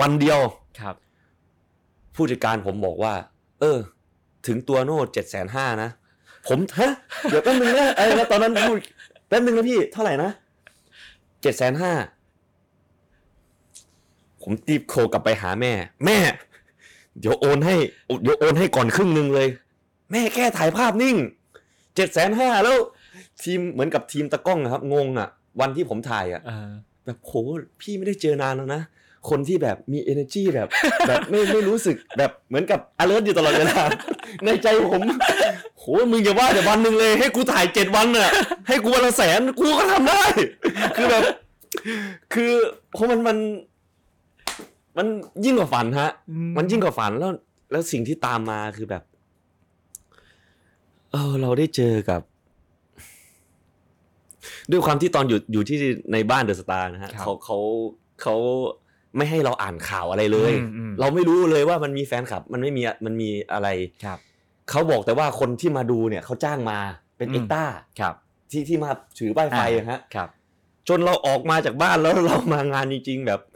วันเดียวครับ ผู้จัดการผมบอกว่า เออ ถึงตัวโน่เจ็ดแสนห้านะผมฮะเดี๋ยวแป๊บนึงนะไอ้แล้วตอนนั้นพูดแป๊บนึงนะพี่เท่าไหร่นะเจ็ดแสนห้า ผมตีบโครกลับไปหาแม่ แม่ เดี๋ยวโอนให้เดี๋ยวโอนให้ก่อนครึ่งหนึ่งเลย แม่แค่ถ่ายภาพนิ่งเจ็ดแสนห้าแล้ว ทีมเหมือนกับทีมตะกล้องอะครับ งงอะ วันที่ผมถ่ายอะเออแบบโหพี่ไม่ได้เจอนานแล้วนะคนที่แบบมี energy แบบแบบไม่ไม่รู้สึกแบบเหมือนกับ alert อยู่ตลอดเวลาในใจผมโหมึงอย่าว่าแต่วันหนึ่งเลย ให้กูถ่ายเจ็ดวันน่ะ ให้กูวันละแสนกูก็ทำได้ คือแบบ คือเพราะมันมัน มันยิ่งกว่าฝันฮะอืมมันยิ่งกว่าฝันแล้ว แล้วสิ่งที่ตามมาคือแบบ เออ เราได้เจอกับ ด้วยความที่ตอนอยู่อยู่ที่ในบ้าน The Star นะฮะครับเขาเขาเขาไม่ให้เราอ่านข่าวอะไรเลยอืมอืมเราไม่รู้เลยว่ามันมีแฟนคลับ มันไม่มีมันมีอะไรครับเขาบอกแต่ว่าคนที่มาดูเนี่ยเขาจ้างมาเป็นอืมเอ็กต้าครับที่ที่มาถือป้ายไฟอะฮะครับ จนเราออกมาจากบ้านแล้วเรามางานจริง ๆ แบบโห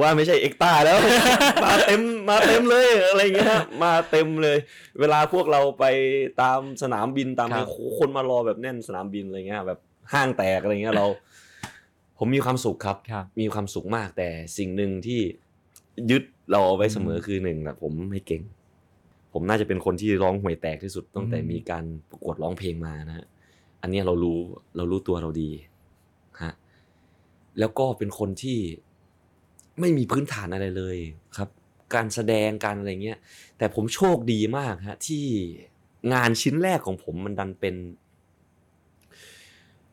ว่าไม่ใช่เอ็กตาแล้ว มาเต็มมาเต็มเลยอะไรเงี้ยมาเต็มเลย เวลาพวกเราไปตามสนามบินตามครับโอ้โหคนมารอแบบแน่นสนามบินอะไรเงี้ยแบบห้างแตกอะไรเงี้ยเรา ผมมีความสุขครับครับ มีความสุขมากแต่สิ่งหนึ่งที่ยึดเราเอาไว้เสมอคือหนึ่งนะผมไม่เก่ง ผมน่าจะเป็นคนที่ร้องห่วยแตกที่สุดตั้งแต่อืมมีการประกวดร้องเพลงมานะฮะอันเนี้ยเรารู้เรารู้ตัวเราดีฮะแล้วก็เป็นคนที่ ไม่มีพื้นฐานอะไรเลยครับ การแสดงการอะไรเงี้ยแต่ผมโชคดีมากฮะที่งานชิ้นแรกของผมมันดันเป็น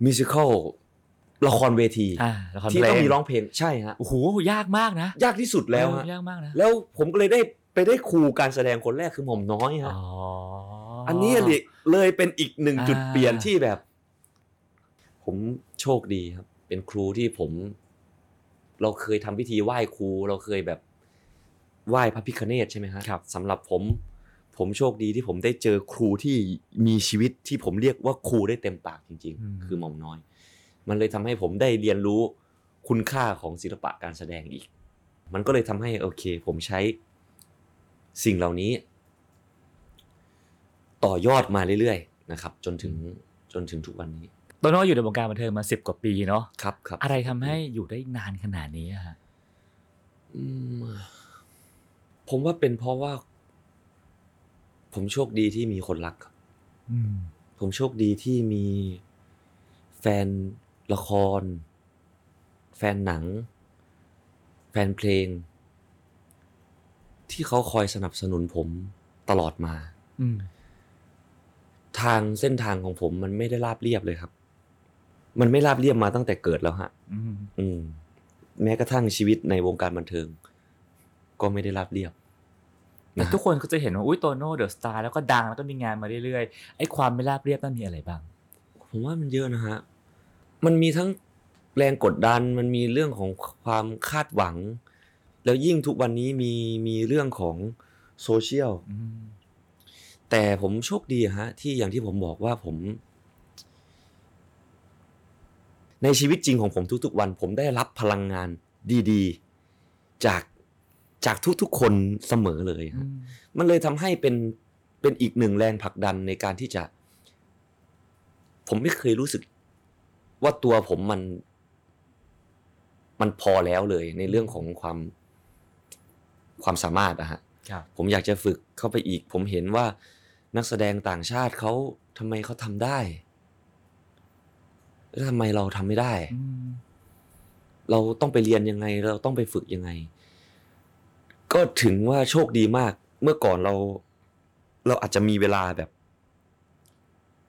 มิวสิควลละครเวทีอ่าละครที่เพลต้องงมีร้องเพลงใช่ฮะโอ้โหยากมากนะ ยากที่สุดแล้วฮะเออยากมากนะแล้วผมก็เลยได้ไปได้ครูการแสดงคนแรกคือหม่อมน้อยฮะอ๋ออันนี้เลยเลยเป็นอีกหนึ่งจุดอ่าเปลี่ยนที่แบบ ผมโชคดีครับ เป็นครูที่ผม เราเคยทำพิธีไหว้ครู เราเคยแบบไหว้พระพิคเนตใช่ไหมฮะครับ สำหรับผม ผมโชคดีที่ผมได้เจอครูที่มีชีวิตที่ผมเรียกว่าครูได้เต็มปากจริง ๆ คือหม่อมน้อย มันเลยทำให้ผมได้เรียนรู้คุณค่าของศิลปะการแสดงอีก มันก็เลยทำให้โอเค ผมใช้สิ่งเหล่านี้ ต่อยอดมาเรื่อยๆนะครับ จนถึงจนถึงทุกวันนี้ โตโน่อยู่ในวงการบันเทิงมาสิบกว่าปีเนาะครับครับอะไรทำให้อยู่ได้นานขนาดนี้อะฮะอืมผมว่าเป็นเพราะว่า ผมโชคดีที่มีคนรักครับอืมผมโชคดีที่มีแฟนละคร แฟนหนัง แฟนเพลง ที่เขาคอยสนับสนุนผมตลอดมาอืมทางเส้นทางของผมมันไม่ได้ราบเรียบเลยครับ มันไม่ราบเรียบมาตั้งแต่เกิดแล้วฮะอืมอืมแม้กระทั่งชีวิตในวงการบันเทิง ก็ไม่ได้ราบเรียบแต่นะฮะทุกคนก็จะเห็นว่าอุ้ยโตโน่เดอะสตาร์แล้วก็ดังแล้วก็มีงานมาเรื่อยๆไอ้ความไม่ราบเรียบนั่นมีอะไรบ้าง ผมว่ามันเยอะนะฮะ มันมีทั้งแรงกดดันมันมีเรื่องของความคาดหวัง แล้วยิ่งทุกวันนี้มีมีเรื่องของโซเชียลอืมแต่ผมโชคดีอะฮะ ที่อย่างที่ผมบอกว่าผม ในชีวิตจริงของผมทุกๆวัน ผมได้รับพลังงานดีๆ จากจากทุกๆคนเสมอเลยอืฮะมมันเลยทำให้เป็นเป็นอีกหนึ่งแรงผลักดันในการที่จะ ผมไม่เคยรู้สึกว่าตัวผมมัน มันพอแล้วเลย ในเรื่องของความความสามารถอะฮะครับผมอยากจะฝึกเข้าไปอีก ผมเห็นว่านักแสดงต่างชาติเขาทำไมเขาทำได้ แล้วทำไมเราทำไม่ได้อืมเราต้องไปเรียนยังไง เราต้องไปฝึกยังไง ก็ถึงว่าโชคดีมาก เมื่อก่อนเรา เราอาจจะมีเวลาแบบ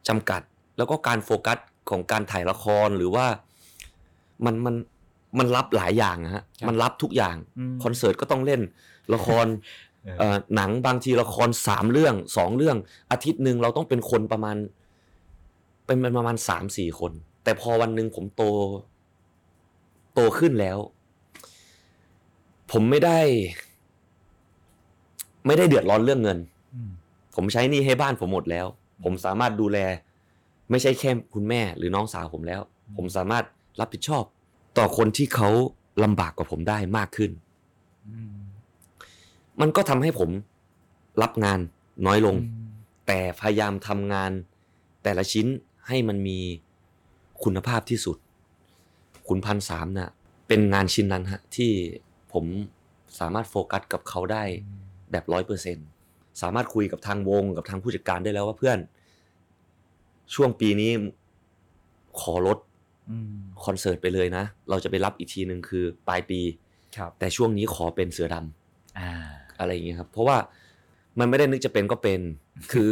จำกัด แล้วก็การโฟกัสของการถ่ายละครหรือว่ามันมันมันรับหลายอย่างอะฮะครับมันรับทุกอย่างอืมคอนเสิร์ตก็ต้องเล่น ละครเออเอ่อหนังบางทีละครสามเรื่องสองเรื่อง อาทิตย์หนึ่งเราต้องเป็นคนประมาณ เป็นประมาณสามสี่คน แต่พอวันหนึ่งผมโต โตขึ้นแล้ว ผมไม่ได้ ไม่ได้เดือดร้อนเรื่องเงินอืมผมใช้หนี่ให้บ้านผมหมดแล้ว ผมสามารถดูแล ไม่ใช่แค่คุณแม่หรือน้องสาวผมแล้ว ผมสามารถรับผิดชอบ ต่อคนที่เขาลำบากกว่าผมได้มากขึ้นอืมมันก็ทำให้ผมรับงานน้อยลงอืมแต่พยายามทำงานแต่ละชิ้นให้มันมี คุณภาพที่สุดคุณพันสามน่ะเป็นงานชิ้นนั้นฮะที่ผมสามารถโฟกัสกับเขาได้แบบร้อยเปอร์เซ็นสามารถคุยกับทางวงกับทางผู้จัดการได้แล้วว่าเพื่อน ช่วงปีนี้ขอลดอืมคอนเสิร์ตไปเลยนะ เราจะไปรับอีกทีหนึ่งคือปลายปีครับแต่ช่วงนี้ขอเป็นเสือดำอ่าอะไรอย่างเงี้ยครับ เพราะว่ามันไม่ได้นึกจะเป็นก็เป็น คือ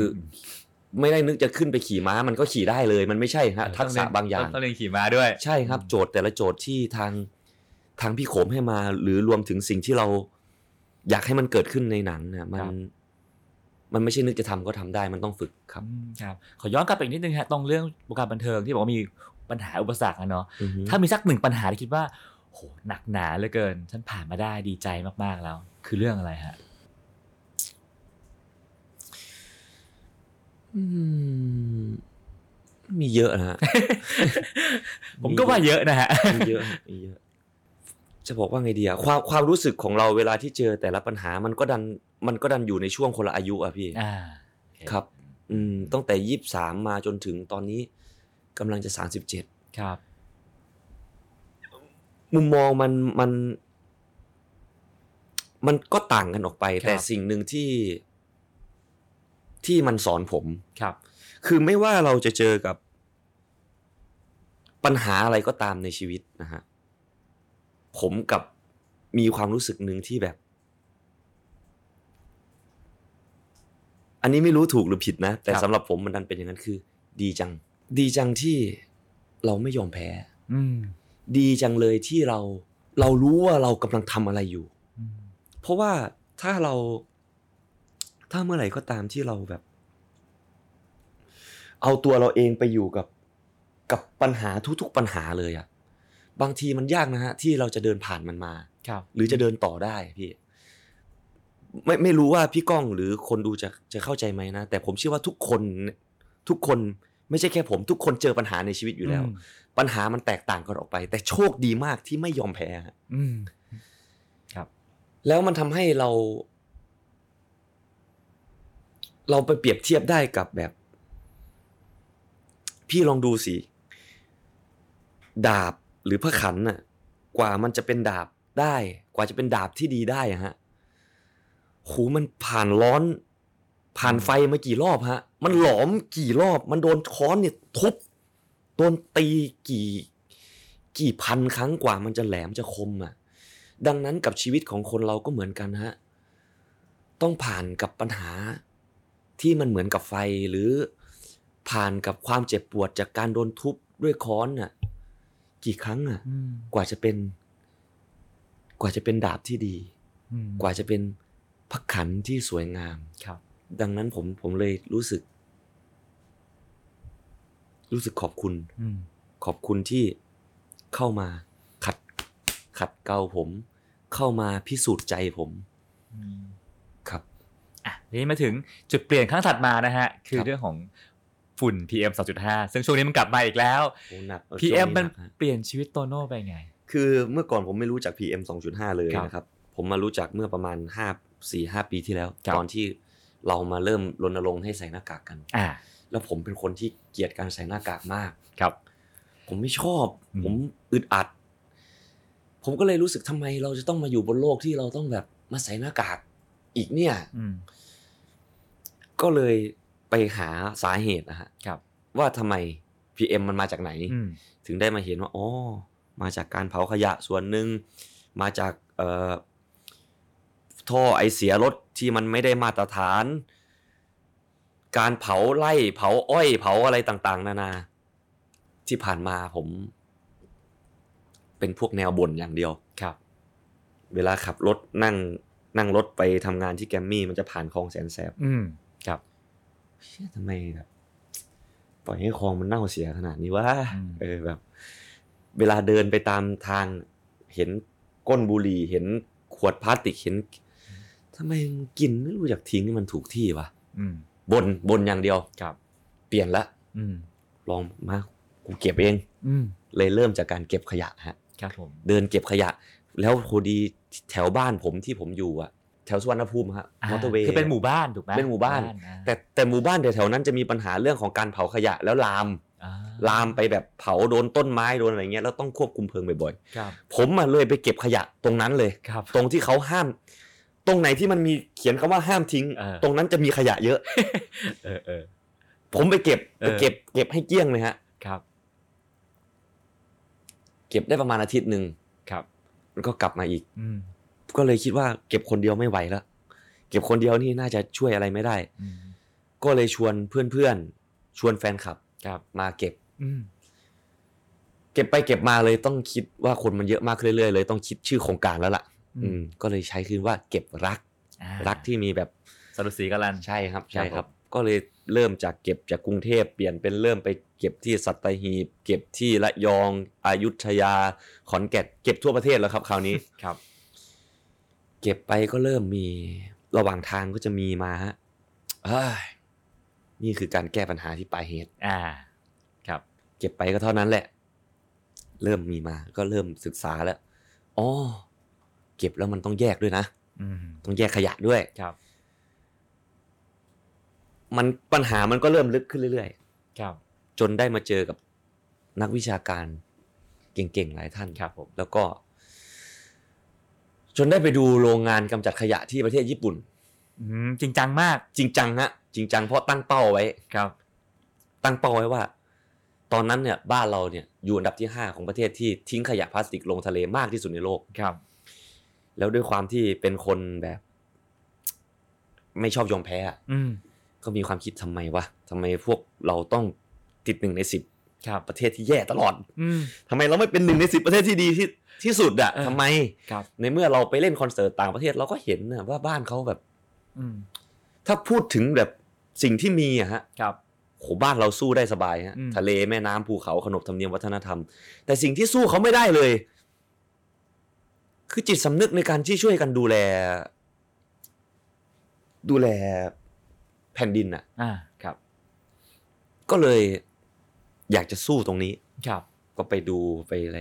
ไม่ได้นึกจะขึ้นไปขี่ม้ามันก็ขี่ได้เลย มันไม่ใช่ฮะทักษะบางอย่างต้องเรียนขี่ม้าด้วย ใช่ครับ โจทย์แต่ละโจทย์ที่ทางทางพี่โขมให้มา หรือรวมถึงสิ่งที่เราอยากให้มันเกิดขึ้นในหนังเนี่ยมันครับมันไม่ใช่นึกจะทำก็ทำได้มันต้องฝึกครับอืมครับ ขอย้อนกลับไปอีกนิดนึงฮะตรงเรื่องวงการบันเทิงที่บอกว่ามีปัญหาอุปสรรคอะเนาะอือฮึถ้ามีสักหนึ่งปัญหาที่คิดว่าโหหนักหนาเหลือเกิน ฉันผ่านมาได้ดีใจมากๆแล้ว คือเรื่องอะไรฮะ มมีเยอะนะฮะ ผมก็ว่าเยอะนะฮะ มีเยอะฮะมีเยอะ จะบอกว่าไงดีอะความความรู้สึกของเราเวลาที่เจอแต่ละปัญหามันก็ดัน มันก็ดันอยู่ในช่วงคนละอายุอะพี่อ่าครับ อืมตั้งแต่ยี่สามมาจนถึงตอนนี้กำลังจะสามสิบเจ็ดครับ มุมมองมันมัน มันก็ต่างกันออกไปครับแต่สิ่งหนึ่งที่ ที่มันสอนผมครับ คือไม่ว่าเราจะเจอกับปัญหาอะไรก็ตามในชีวิตนะฮะผมกับมีความรู้สึกหนึ่งที่แบบ อันนี้ไม่รู้ถูกหรือผิดนะ แต่ครับสำหรับผมมันดันเป็นอย่างนั้นคือ ดีจัง ดีจังที่เราไม่ยอมแพ้อืมดีจังเลยที่เรา เรารู้ว่าเรากำลังทำอะไรอยู่อืมเพราะว่าถ้าเรา ถ้าเมื่อไหร่ก็ตามที่เราแบบ เอาตัวเราเองไปอยู่กับกับปัญหาทุกๆปัญหาเลยอะบางทีมันยากนะฮะ ที่เราจะเดินผ่านมันมาครับ หรือจะเดินต่อได้พี่ไม่ไม่รู้ว่าพี่ก้องหรือคนดูจะจะเข้าใจไหมนะ แต่ผมเชื่อว่าทุกคนทุกคนไม่ใช่แค่ผม ทุกคนเจอปัญหาในชีวิตอยู่แล้วอืมปัญหามันแตกต่างกันออกไป แต่โชคดีมากที่ไม่ยอมแพ้ฮะอืมครับ แล้วมันทำให้เรา เราไปเปรียบเทียบได้กับแบบ พี่ลองดูสิ ดาบหรือพระขันน่ะ กว่ามันจะเป็นดาบได้ กว่าจะเป็นดาบที่ดีได้อะฮะโหมันผ่านร้อน ผ่านไฟมากี่รอบฮะ มันหลอมกี่รอบ มันโดนค้อนเนี่ยทุบโดนตีกี่กี่พันครั้งกว่ามันจะแหลมจะคมอะ ดังนั้นกับชีวิตของคนเราก็เหมือนกันฮะ ต้องผ่านกับปัญหา ที่มันเหมือนกับไฟหรือผ่านกับความเจ็บปวดจากการโดนทุบด้วยค้อนน่ะ กี่ครั้งอะอืมกว่าจะเป็น กว่าจะเป็นดาบที่ดีอืมกว่าจะเป็นพักขันที่สวยงามครับ ดังนั้นผมผมเลยรู้สึก รู้สึกขอบคุณอืมขอบคุณที่เข้ามาขัด ขัดเกลาผม เข้ามาพิสูจน์ใจผมอืมครับ อะทีนี้มาถึงจุดเปลี่ยนครั้งถัดมานะฮะ คือครับเรื่องของฝุ่น PM 2.5 ซึ่งช่วงนี้มันกลับมาอีกแล้วโอ้หนักเออ PM ช่วงมันหกฮะเปลี่ยนชีวิตโตโน่ไปไง คือเมื่อก่อนผมไม่รู้จัก PM 2.5 เลยครับนะครับ ผมมารู้จักเมื่อประมาณ 5 4 5 ปีที่แล้วครับตอนที่เรามาเริ่มรณรงค์ให้ใส่หน้ากากกันอ่าแล้วผมเป็นคนที่เกลียดการใส่หน้ากากมากครับ ผมไม่ชอบอืมผมอึดอัด ผมก็เลยรู้สึกทำไมเราจะต้องมาอยู่บนโลกที่เราต้องแบบมาใส่หน้ากาก อีกเนี่ยอืมก็เลยไปหาสาเหตุนะฮะครับว่าทำไม PM มันมาจากไหนอืมถึงได้มาเห็นว่าอ๋อมาจากการเผาขยะส่วนหนึ่ง มาจากเอ่อท่อไอเสียรถที่มันไม่ได้มาตรฐาน การเผาไร่เผาอ้อยเผาอะไรต่างๆ นานา ที่ผ่านมาผม เป็นพวกแนวบ่นอย่างเดียวครับ เวลาขับรถนั่ง นั่งรถไปทำงานที่แกรมมี่มันจะผ่านคลองแสนแสบอืมครับเชื่อทำไมแบบปล่อยให้คลองมันเน่าเสียขนาดนี้วะอืมเออแบบ เวลาเดินไปตามทาง เห็นก้นบุหรี่เห็นขวดพลาสติกเห็นทำไมมึงกินไม่รู้จักทิ้งให้มันถูกที่วะอืมบนบนอย่างเดียวครับ เปลี่ยนละอืมลองมากูเก็บเองอืมเลยเริ่มจากการเก็บขยะฮะ ครับผมเดินเก็บขยะ แล้วพอดี แถวบ้านผมที่ผมอยู่อะแถวสุวรรณภูมิฮะมอเตอร์เวย์คือเป็นหมู่บ้านถูกไหมเป็นหมู่บ้านอ่แต่แต่หมู่บ้านแถวๆนั้นจะมีปัญหาเรื่องของการเผาขยะแล้วลามอ่าลามไปแบบเผาโดนต้นไม้โดนอะไรเงี้ยแล้วต้องควบคุมเพลิงบ่อยครับๆผมมาเลยไปเก็บขยะตรงนั้นเลยครับตรงที่เขาห้าม ตรงไหนที่มันมีเขียนคำว่าห้ามทิ้งเออตรงนั้นจะมีขยะเยอะเออเออผมไปเก็บเอไปอเก็บ เก็บให้เกลี้ยงเลยฮะครับ เก็บได้ประมาณอาทิตย์หนึ่งครับ มันก็กลับมาอีกอืมก็เลยคิดว่าเก็บคนเดียวไม่ไหวแล้วเก็บคนเดียวนี่น่าจะช่วยอะไรไม่ได้อืมก็เลยชวนเพื่อนๆชวนแฟนคลับครับมาเก็บอืมเก็บไปเก็บมาเลยต้องคิดว่าคนมันเยอะมากขึ้นเรื่อยๆเลย ต้องคิดชื่อโครงการแล้วล่ะ อืม ก็เลยใช้คือว่าเก็บรักอ่ารักที่มีแบบสรุปสีกันลันใช่ครับ ใช่ครับครับ ก็เลยเริ่มจากเก็บจากกรุงเทพเปลี่ยนเป็นเริ่มไป เก็บที่สัตหีบ เก็บที่ระยองอายุทยา ขอนแก่นเก็บทั่วประเทศแล้วครับ คราวนี้ครับ เก็บไปก็เริ่มมีระหว่างทางก็จะมีมาฮะเอ้ยนี่คือการแก้ปัญหาที่ปลายเหตุ อ่า ครับ เก็บไปก็เท่านั้นแหละ เริ่มมีมา ก็เริ่มศึกษาแล้วอ๋อเก็บแล้วมันต้องแยกด้วยนะอืมต้องแยกขยะด้วยครับ มันปัญหามันก็เริ่มลึกขึ้นเรื่อยครับๆ จนได้มาเจอกับนักวิชาการเก่งๆหลายท่านครับผมแล้วก็ จนได้ไปดูโรงงานกำจัดขยะที่ประเทศญี่ปุ่นอืมจริงจังมาก จริงจังฮะจริงจังเพราะตั้งเป้าไว้ครับ ตั้งเป้าไว้ว่า ตอนนั้นเนี่ยบ้านเราเนี่ยอยู่อันดับที่5ของประเทศที่ทิ้งขยะพลาสติกลงทะเลมากที่สุดในโลกครับ แล้วด้วยความที่เป็นคนแบบ ไม่ชอบยอมแพ้อะอืมก็มีความคิดทำไมวะทำไมพวกเราต้อง ติดหนึ่งในสิบครับประเทศที่แย่ตลอดอืมทำไมเราไม่เป็นหนึ่งในสิบประเทศที่ดีที่ที่สุดอะเออทำไมครับในเมื่อเราไปเล่นคอนเสิร์ตต่างประเทศเราก็เห็นนะว่าบ้านเขาแบบอืมถ้าพูดถึงแบบสิ่งที่มีอะฮะครับโหบ้านเราสู้ได้สบายฮะอืมทะเลแม่น้ำภูเขาขนบธรรมเนียมวัฒนธรรม แต่สิ่งที่สู้เขาไม่ได้เลย คือจิตสำนึกในการที่ช่วยกันดูแล ดูแลแผ่นดินอะอ่าครับ ก็เลย อยากจะสู้ตรงนี้ครับ ก็ไปดูไปอะไร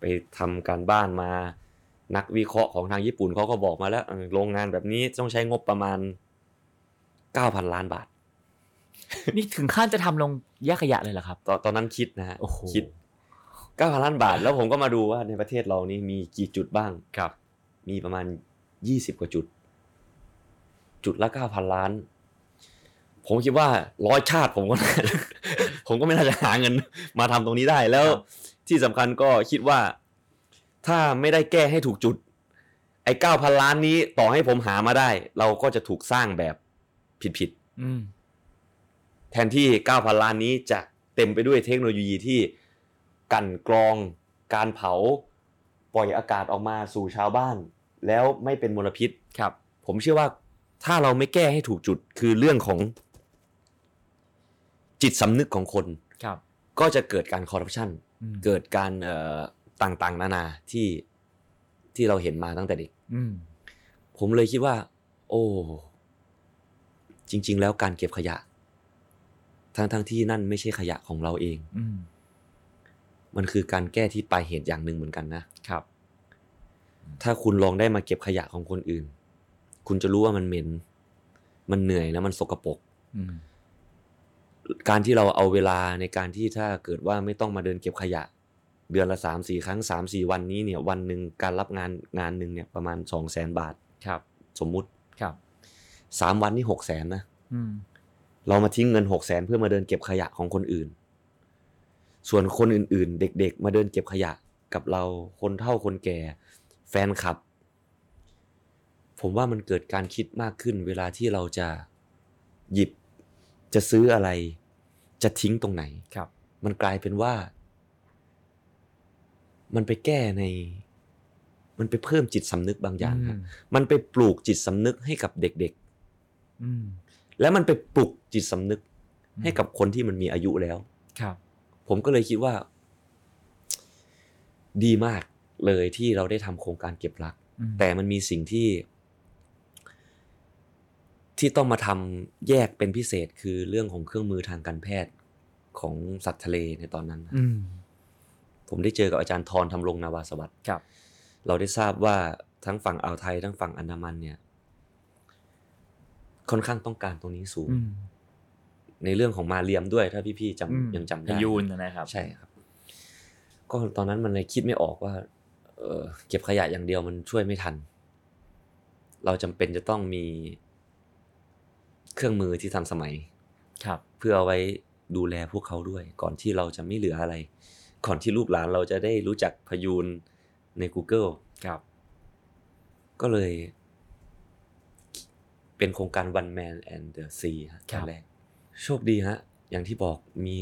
ไปทำการบ้านมา นักวิเคราะห์ของทางญี่ปุ่นเขาก็บอกมาแล้วเออโรงงานแบบนี้ต้องใช้งบประมาณเก้าพันล้านบาท นี่ถึงขั้นจะทำลงแยกขยะเลยเหรอครับ ตอนตอนนั้นคิดนะฮะโอ้โหคิดเก้าพันล้านบาท แล้วผมก็มาดูว่าในประเทศเรานี่มีกี่จุดบ้างครับ มีประมาณยี่สิบกว่าจุด จุดละเก้าพันล้าน ผมคิดว่าร้อยชาติผมก็น่า ผมก็ไม่น่าจะหาเงินมาทำตรงนี้ได้แล้วครับที่สำคัญก็คิดว่า ถ้าไม่ได้แก้ให้ถูกจุด ไอ้เก้าพันล้านนี้ต่อให้ผมหามาได้ เราก็จะถูกสร้างแบบผิดๆอืมแทนที่9,000ล้านนี้จะเต็มไปด้วยเทคโนโลยีที่กลั่นกรองการเผาปล่อยอากาศออกมาสู่ชาวบ้าน แล้วไม่เป็นมลพิษครับ ผมเชื่อว่าถ้าเราไม่แก้ให้ถูกจุดคือเรื่องของ จิตสำนึกของคนครับก็จะเกิดการคอร์รัปชันอืมเกิดการเอ่อต่างๆ นานาที่ที่เราเห็นมาตั้งแต่เด็กอืมผมเลยคิดว่า โอ้จริง ๆ แล้วการเก็บขยะ ทั้งทั้งที่นั่นไม่ใช่ขยะของเราเองอืมมันคือการแก้ที่ปลายเหตุอย่างหนึ่งเหมือนกันนะครับ ถ้าคุณลองได้มาเก็บขยะของคนอื่น คุณจะรู้ว่ามันเหม็น มันเหนื่อยแล้วมันสกปรกอืม การที่เราเอาเวลาในการที่ถ้าเกิดว่าไม่ต้องมาเดินเก็บขยะ เดือนละสามสี่ครั้งสามสี่วันนี้เนี่ยวันหนึ่งการรับงานงานหนึ่งเนี่ยประมาณสองแสนบาทครับ สมมุติครับสามวันนี่หกแสนนะอืมเรามาทิ้งเงินหกแสนเพื่อมาเดินเก็บขยะของคนอื่น ส่วนคนอื่น ๆ เด็ก ๆ มาเดินเก็บขยะกับเราคนเฒ่าคนแก่ แฟนคลับ ผมว่ามันเกิดการคิดมากขึ้น เวลาที่เราจะหยิบจะซื้ออะไร จะทิ้งตรงไหนครับ มันกลายเป็นว่า มันไปแก้ใน มันไปเพิ่มจิตสำนึกบางอย่างครับมันไปปลูกจิตสำนึกให้กับเด็กอืมๆแล้วมันไปปลุกจิตสำนึก ให้กับคนที่มันมีอายุแล้ว ครับ ผมก็เลยคิดว่า ดีมากเลยที่เราได้ทำโครงการเก็บรักอืมแต่มันมีสิ่งที่ ที่ต้องมาทำแยกเป็นพิเศษคือเรื่องของเครื่องมือทางการแพทย์ของสัตว์ทะเลในตอนนั้นนะอืมผมได้เจอกับอาจารย์ทรทำรงนาวาสวัสดิ์ครับเราได้ทราบว่าทั้งฝั่งอ่าวไทยทั้งฝั่งอันดามันเนี่ย ค่อนข้างต้องการตรงนี้สูงอืมในเรื่องของมาเรียมด้วย ถ้าพี่ๆอืมจำยังจำพได้ยูนนะครับ ใช่ครับ ก็ตอนนั้นมันเลยคิดไม่ออกว่า เออเก็บขยะอย่างเดียวมันช่วยไม่ทัน เราจำเป็นจะต้องมี เครื่องมือที่ทันสมัยครับ เพื่อเอาไว้ดูแลพวกเขาด้วย ก่อนที่เราจะไม่เหลืออะไร ก่อนที่ลูกหลานเราจะได้รู้จักพยูนใน Google ครับ ก็เลย เป็นโครงการ One Man and the Sea ฮะครับตอนแรกโชคดีฮะ อย่างที่บอกมี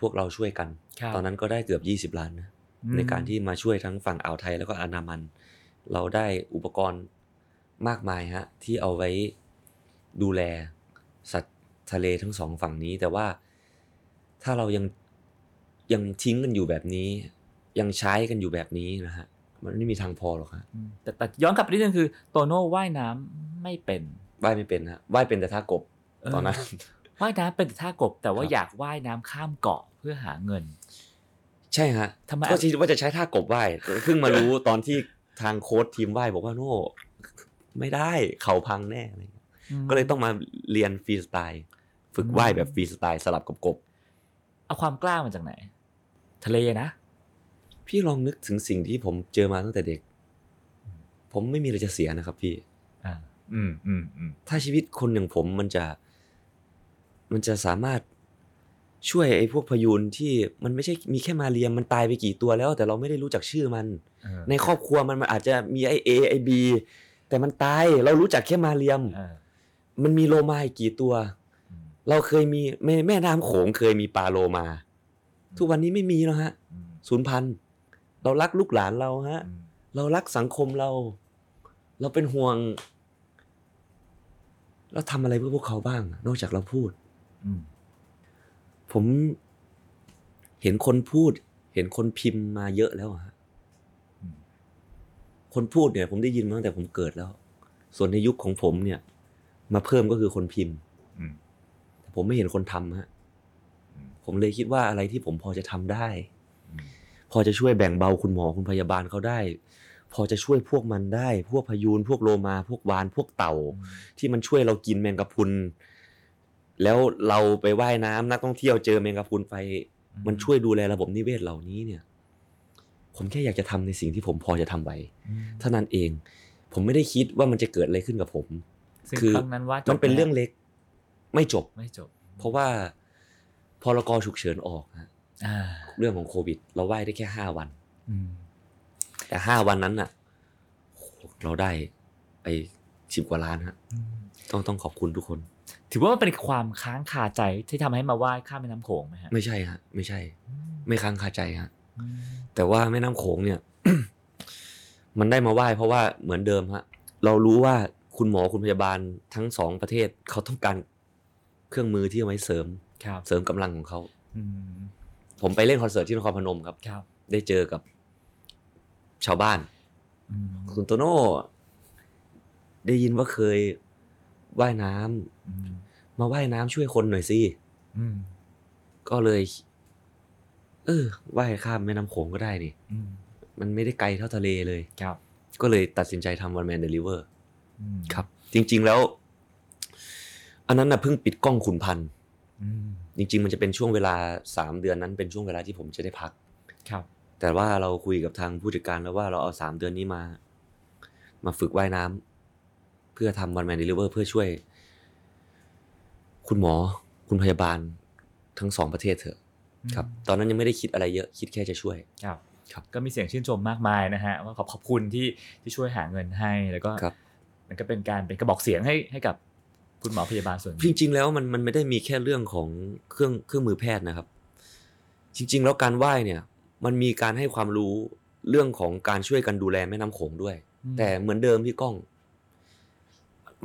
พวกเราช่วยกันครับตอนนั้นก็ได้เกือบ 20 ล้านนะอืมในการที่มาช่วยทั้งฝั่งอ่าวไทยแล้วก็อันดามัน เราได้อุปกรณ์มากมายฮะ ที่เอาไว้ ดูแลสัตว์ทะเลทั้งสองฝั่งนี้ แต่ว่าถ้าเรายังยังทิ้งกันอยู่แบบนี้ ยังใช้กันอยู่แบบนี้นะฮะมันไม่มีทางพอหรอกฮะอืมแต่แต่ย้อนกลับไปนิดนึงคือโตโน่ว่ายน้ำไม่เป็นว่ายไม่เป็นฮะว่ายเป็นแต่ท่ากบเออตอนนั้นว่ายน้ำเป็นแต่ท่ากบ แต่ว่าครับอยากว่ายน้ำข้ามเกาะเพื่อหาเงิน ใช่ฮะทำไมก็คิดว่าจะใช้ท่ากบไหว้เพิ่งมารู้ตอนที่ทางโค้ชทีมไหว้บอกว่าโน่ไม่ได้ เข่าพังแน่อะไรเงี้ย ก็เลยต้องมาเรียนฟรีสไตล์ฝึกไหว้แบบฟรีสไตล์สลับกับกบเอาความกล้ามาจากไหน ทะเลนะ พี่ลองนึกถึงสิ่งที่ผมเจอมาตั้งแต่เด็ก ผมไม่มีอะไรจะเสียนะครับพี่อ่าอืมอืมอืมถ้าชีวิตคนอย่างผมมันจะ มันจะสามารถช่วยไอ้พวกพยูนที่มันไม่ใช่มีแค่มาเรียมมันตายไปกี่ตัวแล้ว แต่เราไม่ได้รู้จักชื่อมันเออในครอบครัวมันมันอาจจะมีไอเอไอบีแต่มันตายเรารู้จักแค่มาเรียมเออ มันมีโลมาอีกกี่ตัว เราเคยมีแม่แม่น้ำโขงเคยมีปลาโลมา ทุกวันนี้ไม่มีแล้วฮะศูนย์พันเรารักลูกหลานเราฮะ เรารักสังคมเรา เราเป็นห่วง เราทำอะไรเพื่อพวกเขาบ้าง นอกจากเราพูดผมเห็นคนพูด เห็นคนพิมพ์มาเยอะแล้วฮะคนพูดเนี่ย ผมได้ยินมาตั้งแต่ผมเกิดแล้ว ส่วนในยุคของผมเนี่ย มาเพิ่มก็คือคนพิมพ์อืมแต่ผมไม่เห็นคนทำฮะอืมผมเลยคิดว่าอะไรที่ผมพอจะทำได้อืมพอจะช่วยแบ่งเบาคุณหมอคุณพยาบาลเขาได้ พอจะช่วยพวกมันได้ พวกพยูนพวกโลมา พวกวาน พวกเต่า ที่มันช่วยเรากินแมงกะพรุนแล้วเราไปว่ายน้ำนักท่องเที่ยวเจอแมงกะพรุนไป มันช่วยดูแลระบบนิเวศเหล่านี้เนี่ย ผมแค่อยากจะทำในสิ่งที่ผมพอจะทำไว้อืมเท่านั้นเอง ผมไม่ได้คิดว่ามันจะเกิดอะไรขึ้นกับผม ซึ่งคือครั้งนั้นว่าจบมันเป็นเรื่องเล็ก ไม่จบ ไม่จบ เพราะว่าพรกฉุกเฉินออกฮะอ่าเรื่องของโควิด เราไหว้ได้แค่ห้าวัน อืมแต่ห้าวันนั้นน่ะโหเราได้ไปสิบกว่าล้านฮะ อืมต้องต้องขอบคุณทุกคน ถือว่ามันเป็นความค้างคาใจที่ทำให้มาว่ายข้ามแม่น้ำโขงไหมฮะไม่ใช่ฮะ ไม่ใช่อืมไม่ค้างคาใจฮะ อืมแต่ว่าแม่น้ำโขงเนี่ย มันได้มาไหว้เพราะว่าเหมือนเดิมฮะ เรารู้ว่า คุณหมอคุณพยาบาลทั้งสองประเทศเขาต้องการเครื่องมือที่เอาไว้เสริมครับเสริมกำลังของเขาอืมผมไปเล่นคอนเสิร์ตที่นครพนมครับครับ ได้เจอกับชาวบ้านอืมคุณโตโน่ได้ยินว่าเคยว่ายน้ำอืมมาว่ายน้ำช่วยคนหน่อยสิอืมก็เลย เออว่ายข้ามแม่น้ำโขงก็ได้นี่อืมมันไม่ได้ไกลเท่าทะเลเลยครับ ก็เลยตัดสินใจทำ One Man and The River อืม ครับ จริง ๆแล้ว อันนั้นนะเพิ่งปิดกล้องขุนพันธ์อืมจริง ๆ มันจะเป็นช่วงเวลาสามเดือนนั้นเป็นช่วงเวลาที่ผมจะได้พัก ครับ แต่ว่าเราคุยกับทางผู้จัดการแล้วว่าเราเอาสามเดือนนี้มา มาฝึกว่ายน้ำเพื่อทำวันแมนเดลิเวอร์เพื่อช่วย คุณหมอ คุณพยาบาลทั้งสองประเทศเถอะ ครับ ตอนนั้นยังไม่ได้คิดอะไรเยอะคิดแค่จะช่วย ครับครับก็มีเสียงชื่นชมมากมายนะฮะว่าขอบขอบคุณที่ที่ช่วยหาเงินให้แล้วก็ครับ มันก็เป็นการเป็นกระบอกเสียงให้ให้กับคุณหมอพยาบาลส่วนหนึ่งจริง ๆ แล้วมันมันไม่ได้มีแค่เรื่องของเครื่องเครื่องมือแพทย์นะครับ จริง ๆ แล้วการไหว้เนี่ย มันมีการให้ความรู้เรื่องของการช่วยกันดูแลแม่น้ำโขงด้วยอืมแต่เหมือนเดิมพี่ก้อง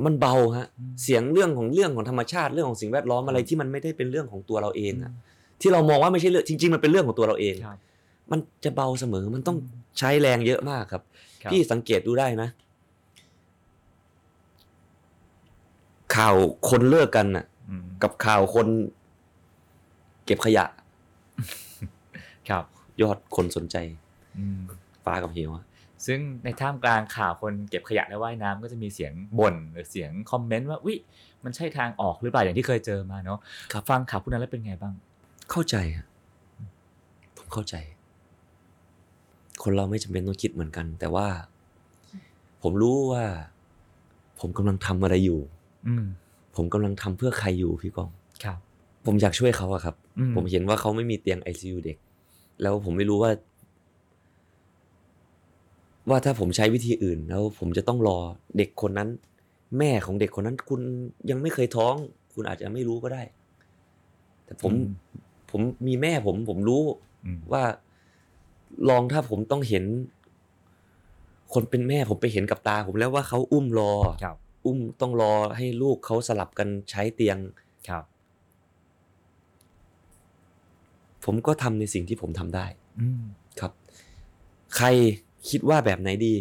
มันเบาฮะอืมเสียงเรื่องของเรื่องของธรรมชาติเรื่องของสิ่งแวดล้อมอะไรที่มันไม่ได้เป็นเรื่องของตัวเราเองอะที่เรามองว่าไม่ใช่เรื่องจริง ๆ มันเป็นเรื่องของตัวเราเองครับมันจะเบาเสมอมันต้องอืมใช้แรงเยอะมากครับครับ พี่สังเกตดูได้นะ ข่าวคนเลิกกันน่ะอืมกับข่าวคน เก็บขยะ ครับ ยอดคนสนใจอืมฟ้ากับเหวอะซึ่งในท่ามกลางข่าวคนเก็บขยะและว่ายน้ำก็จะมีเสียงบ่นหรือเสียงคอมเมนต์ว่าวิมันใช่ทางออกหรือเปล่าอย่างที่เคยเจอมาเนาะฟังข่าวพวกนั้นแล้วเป็นไงบ้าง เข้าใจฮะผมเข้าใจ คนเราไม่จำเป็นต้องคิดเหมือนกัน แต่ว่า ผมรู้ว่า ผมกำลังทำอะไรอยู่อืม ผมกำลังทำเพื่อใครอยู่พี่กองครับ ผมอยากช่วยเขาอะครับอืผมเห็นว่าเขาไม่มีเตียงไอซียูเด็ก แล้วผมไม่รู้ว่า ว่าถ้าผมใช้วิธีอื่น แล้วผมจะต้องรอเด็กคนนั้น แม่ของเด็กคนนั้น คุณยังไม่เคยท้อง คุณอาจจะไม่รู้ก็ได้ แต่ผมอืมผมมีแม่ผม ผมรู้อืมว่าลองถ้าผมต้องเห็น คนเป็นแม่ผมไปเห็นกับตาผมแล้วว่าเขาอุ้มรอครับ อุ้มต้องรอให้ลูกเขาสลับกันใช้เตียงครับ ผมก็ทำในสิ่งที่ผมทำได้อืมครับ ใครคิดว่าแบบไหนดี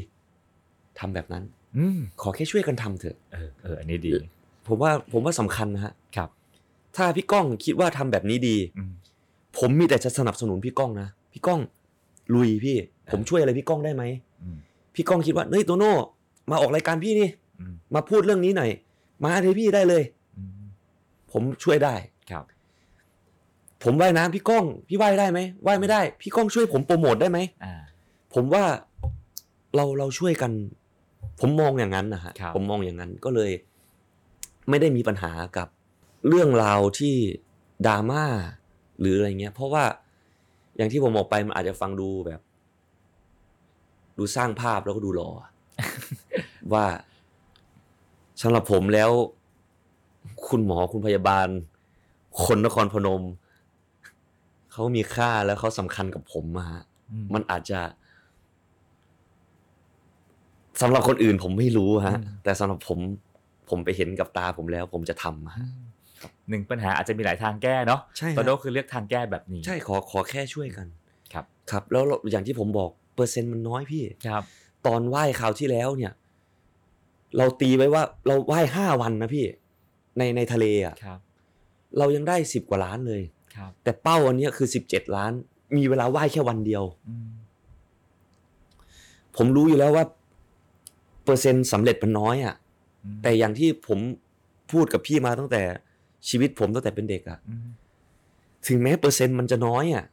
ทำแบบนั้นอืมขอแค่ช่วยกันทำเถอะเออเอออันนี้ดี ผมว่าผมว่าสำคัญนะฮะครับ ถ้าพี่ก้องคิดว่าทำแบบนี้ดีอืมผมมีแต่จะสนับสนุนพี่ก้องนะพี่ก้องลุยพี่ ผมช่วยอะไรพี่ก้องได้ไหมอืมพี่ก้องคิดว่าเฮ้ยโตโน่มาออกรายการพี่นี่อื มมาพูดเรื่องนี้หน่อย มาเลยพี่ได้เลยอืมผมช่วยได้ครับ ผมว่ายน้ำพี่ก้องพี่ว่ายได้ไหมว่ายไม่ได้ พี่ก้องช่วยผมโปรโมทได้ไหมอ่าผมว่าเราเราช่วยกัน ผมมองอย่างนั้นนะฮะครับผมมองอย่างนั้นก็เลย ไม่ได้มีปัญหากับเรื่องราวที่ดราม่าหรืออะไรเงี้ย เพราะว่าอย่างที่ผมบอกไปมันอาจจะฟังดูแบบ ดูสร้างภาพแล้วก็ดูหล่อว่า สำหรับผมแล้ว คุณหมอคุณพยาบาล คนนครพนม เขามีค่าแล้วเขาสำคัญกับผมอะฮะอืมันอาจจะสำหรับคนอื่นผมไม่รู้ฮะ อืม แต่สำหรับผม ผมไปเห็นกับตาผมแล้ว ผมจะทำอะอืฮะมหนึ่งปัญหาอาจจะมีหลายทางแก้เนาะใช่โตโน่คือเลือกทางแก้แบบนี้ ใช่ขอขอแค่ช่วยกันครับ ครับ แล้วเราอย่างที่ผมบอกเปอร์เซ็นต์มันน้อยพี่ ครับ ตอนไหว้คราวที่แล้วเนี่ย เราตีไว้ว่าเราไหว้ห้าวันนะพี่ในในทะเลอะครับ เรายังได้สิบกว่าล้านเลยครับ แต่เป้าอันเนี้ยคือสิบเจ็ดล้าน มีเวลาไหว้แค่วันเดียวอืมผมรู้อยู่แล้วว่า เปอร์เซ็นต์สำเร็จมันน้อยอะอืมแต่อย่างที่ผมพูดกับพี่มาตั้งแต่ชีวิตผมตั้งแต่เป็นเด็กอะอืมถึงแม้เปอร์เซ็นต์มันจะน้อยอะ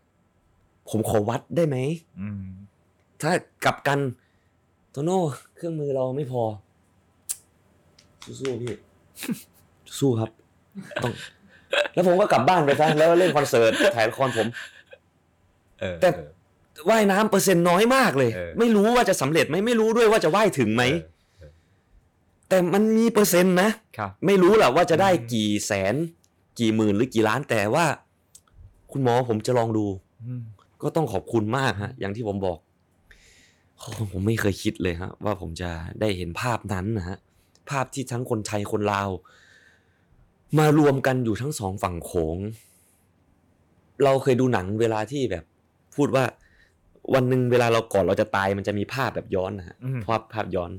ผมขอวัดได้ไหมอืมถ้ากลับกันโตโน่เครื่องมือเราไม่พอ สู้ๆพี่ สู้ครับ ต้อง แล้วผมก็กลับบ้านไปซะแล้วเล่นคอนเสิร์ตถ่ายละครผม เออแต่ เออ ว่ายน้ำเปอร์เซ็นต์น้อยมากเลย เออ ไม่รู้ว่าจะสำเร็จไหมไม่รู้ด้วยว่าจะว่ายถึงไหมเออแต่มันมีเปอร์เซ็นต์นะ ครับ ไม่รู้แหละว่าจะได้อืมกี่แสน กี่หมื่นหรือกี่ล้านแต่ว่า คุณหมอผมจะลองดู อืม ก็ต้องขอบคุณมากฮะ อย่างที่ผมบอกโอ้ผมไม่เคยคิดเลยฮะ ว่าผมจะได้เห็นภาพนั้นนะฮะ ภาพที่ทั้งคนไทยคนลาว มารวมกันอยู่ทั้งสองฝั่งโขง เราเคยดูหนังเวลาที่แบบ พูดว่า วันหนึ่งเวลาเราก่อนเราจะตายมันจะมีภาพแบบย้อนนะฮะอืมภาพภาพย้อน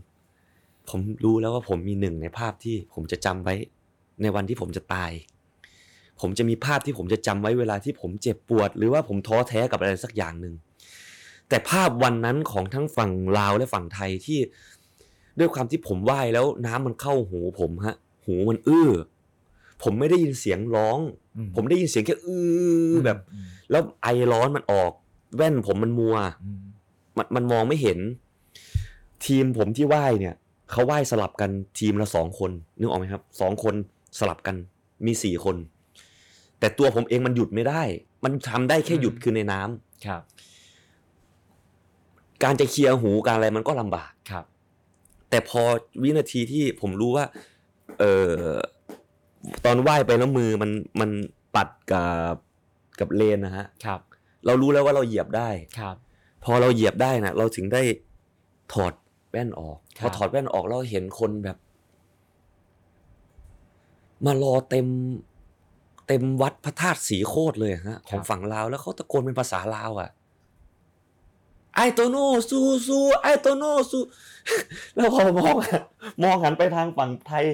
ผมรู้แล้วว่าผมมีหนึ่งในภาพที่ผมจะจำไว้ ในวันที่ผมจะตาย ผมจะมีภาพที่ผมจะจำไว้เวลาที่ผมเจ็บปวด หรือว่าผมท้อแท้กับอะไรสักอย่างหนึ่งแต่ภาพวันนั้นของทั้งฝั่งลาวและฝั่งไทยที่ ด้วยความที่ผมว่ายแล้วน้ำมันเข้าหูผมฮะ หูมันอื้อ ผมไม่ได้ยินเสียงร้องอืผมได้ยินเสียงแค่อื้อแบบอืมแล้วไอร้อนมันออก แว่นผมมันมัวอืมมันมันมองไม่เห็น ทีมผมที่ว่ายเนี่ยเขาว่ายสลับกันทีมละสองคนนึกออกไหมครับสองคนสลับกันมีสี่คน แต่ตัวผมเองมันหยุดไม่ได้ มันทำได้แค่หยุดคือในน้ำครับ การจะเคลียร์หูการอะไรมันก็ลำบากครับ แต่พอวินาทีที่ผมรู้ว่า เออตอนว่ายไปแล้วมือมันมันปัดกับกับเลนนะฮะครับ เรารู้แล้วว่าเราเหยียบได้ครับ พอเราเหยียบได้นะเราถึงได้ถอดแว่นออกคพรับอถอดแว่นออกเราเห็นคนแบบ มารอเต็มเต็มวัดพระธาตุสีโคตรเลยฮะของฝั่งลาวแล้วเขาตะโกนเป็นภาษาลาวอะ ไอโตโนสู้สู้ไอโตโนสู้แล้วพอมองอะมองหันไปทางฝั่งไทย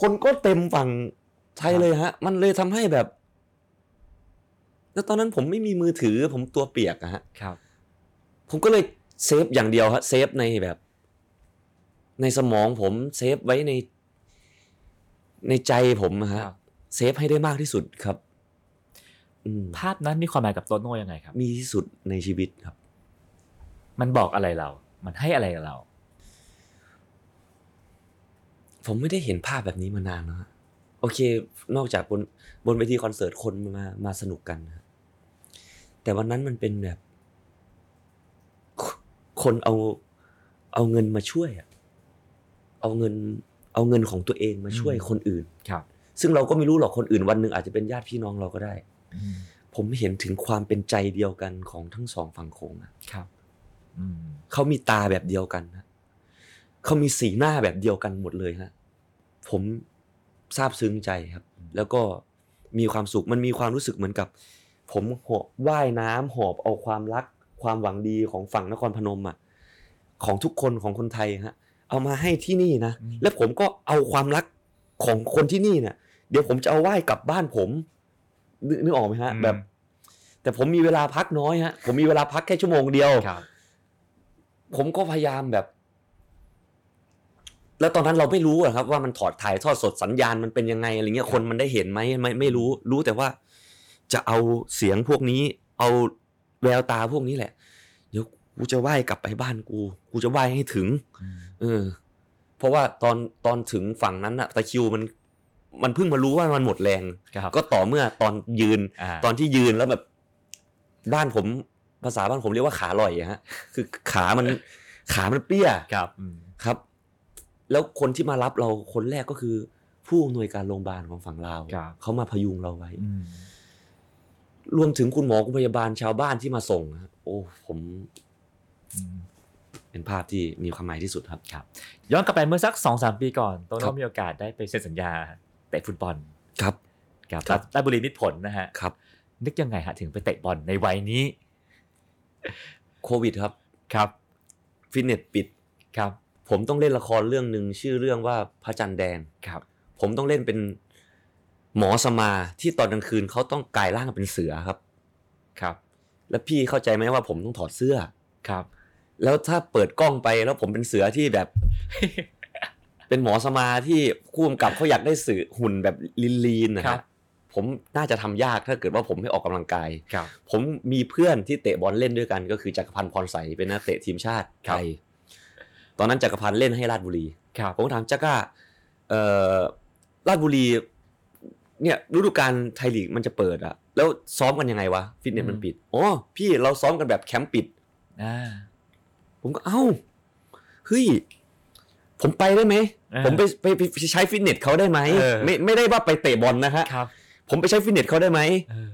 คนก็เต็มฝั่งไทยเลยฮะ มันเลยทำให้แบบ แล้วตอนนั้นผมไม่มีมือถือ ผมตัวเปียกอะฮะครับ ผมก็เลย save อย่างเดียวฮะ save ในแบบ ในสมองผม save ไว้ใน ในใจผมอะฮะครับ save ให้ได้มากที่สุดครับอืมภาพนั้นมีความหมายกับโตโน่ยังไงครับ มีที่สุดในชีวิตครับ มันบอกอะไรเรา มันให้อะไรกับเรา ผมไม่ได้เห็นภาพแบบนี้มานานแล้วฮะโอเค นอกจากบนบนเวทีคอนเสิร์ตคนมามาสนุกกันนะแต่วันนั้นมันเป็นแบบคคนเอาเอาเงินมาช่วยอะเอาเงิน เอาเงินของตัวเองมาช่วยอืมคนอื่นครับ ซึ่งเราก็ไม่รู้หรอกคนอื่นวันหนึ่งอาจจะเป็นญาติพี่น้องเราก็ได้อืมผมเห็นถึงความเป็นใจเดียวกันของทั้งสองฝั่งโขงอะครับอืม เขามีตาแบบเดียวกันนะเขามีสีหน้าแบบเดียวกันหมดเลยฮะ ผมซาบซึ้งใจครับ แล้วก็มีความสุขมันมีความรู้สึกเหมือนกับ ผมหอบว่ายน้ำหอบเอาความรัก ความหวังดีของฝั่งนครพนมอะของทุกคนของคนไทยฮะ เอามาให้ที่นี่นะอืมแล้วผมก็เอาความรักของคนที่นี่เนี่ยเดี๋ยวผมจะเอาไหว้กลับบ้านผมนึกนึกออกไหมฮะ แบบ แต่ผมมีเวลาพักน้อยฮะ ผมมีเวลาพักแค่ชั่วโมงเดียวครับ ผมก็พยายามแบบ แล้วตอนนั้นเราไม่รู้อะครับ ว่ามันถอดถ่ายทอดสดสัญญาณมันเป็นยังไงอะไรเงี้ยคนมันได้เห็นไหมไม่ไม่รู้ รู้แต่ว่าจะเอาเสียงพวกนี้ เอาแววตาพวกนี้แหละ เดี๋ยวกูจะไหว้กลับไปบ้านกู กูจะไหว้ให้ถึง เออ เพราะว่าตอนตอนถึงฝั่งนั้นอะตะคริวมัน มันเพิ่งมารู้ว่ามันหมดแรงครับก็ต่อเมื่อตอนยืนาตอนที่ยืนแล้วแบบบ้านผม ภาษาบ้านผมเรียกว่าขาลอยอะฮะ คือขามันขามันเปี้ยครับอืมครับ แล้วคนที่มารับเราคนแรกก็คือ ผู้อำนวยการโรงพยาบาลของฝั่งลาวครับเขามาพยุงเราไว้อืมรวมถึงคุณหมอคุณพยาบาลชาวบ้านที่มาส่งนะโอ้ผมอืมเป็นภาพที่มีความหมายที่สุดครับ ย้อนกลับไปเมื่อสักสองสามปีก่อนโตครัโน่บมีโอกาสได้ไปเซ็นสัญญาเตะฟุตบอลครับกับครับราชบุรีมิตรผลนะฮะครับ นึกยังไงฮะถึงไปเตะบอลในวัยนี้ โควิดครับครับฟิตเนสปิดครับ ผมต้องเล่นละครเรื่องหนึ่งชื่อเรื่องว่าพระจันทร์แดงครับ ผมต้องเล่นเป็นหมอสมาที่ตอนกลางคืนเขาต้องกลายร่างเป็นเสือครับครับ แล้วพี่เข้าใจไหมว่าผมต้องถอดเสื้อครับ แล้วถ้าเปิดกล้องไปแล้วผมเป็นเสือที่แบบ เป็นหมอสมาที่คู่กำกับเขาอยากได้สื่อหุ่นแบบลีนๆนะครัฮะบ ผมน่าจะทำยากถ้าเกิดว่าผมไม่ออกกำลังกายครับผมมีเพื่อนที่เตะบอลเล่นด้วยกัน ก็คือจักรพันธ์พรใสเป็นนักเตะทีมชาติครัไทบยตอนนั้นจักรพันธ์เล่นให้ราชบุรีครับผมก็ถามจักร้าเอ่อราชบุรีเนี่ยฤดูกาลไทยลีกมันจะเปิดอะแล้วซ้อมกันยังไงวะฟิตเนสมันปิดอ๋อพี่เราซ้อมกันแบบแคมป์ปิดอ่าผมก็เอ้าเฮ้ยผมไปได้ไหมเออผมไปไปไปไปใช้ฟิตเนสเขาได้ไหมเออไม่ไม่ได้ว่าไปเตะบอลนะฮะครับ ผมไปใช้ฟิตเนสเขาได้ไหมเออ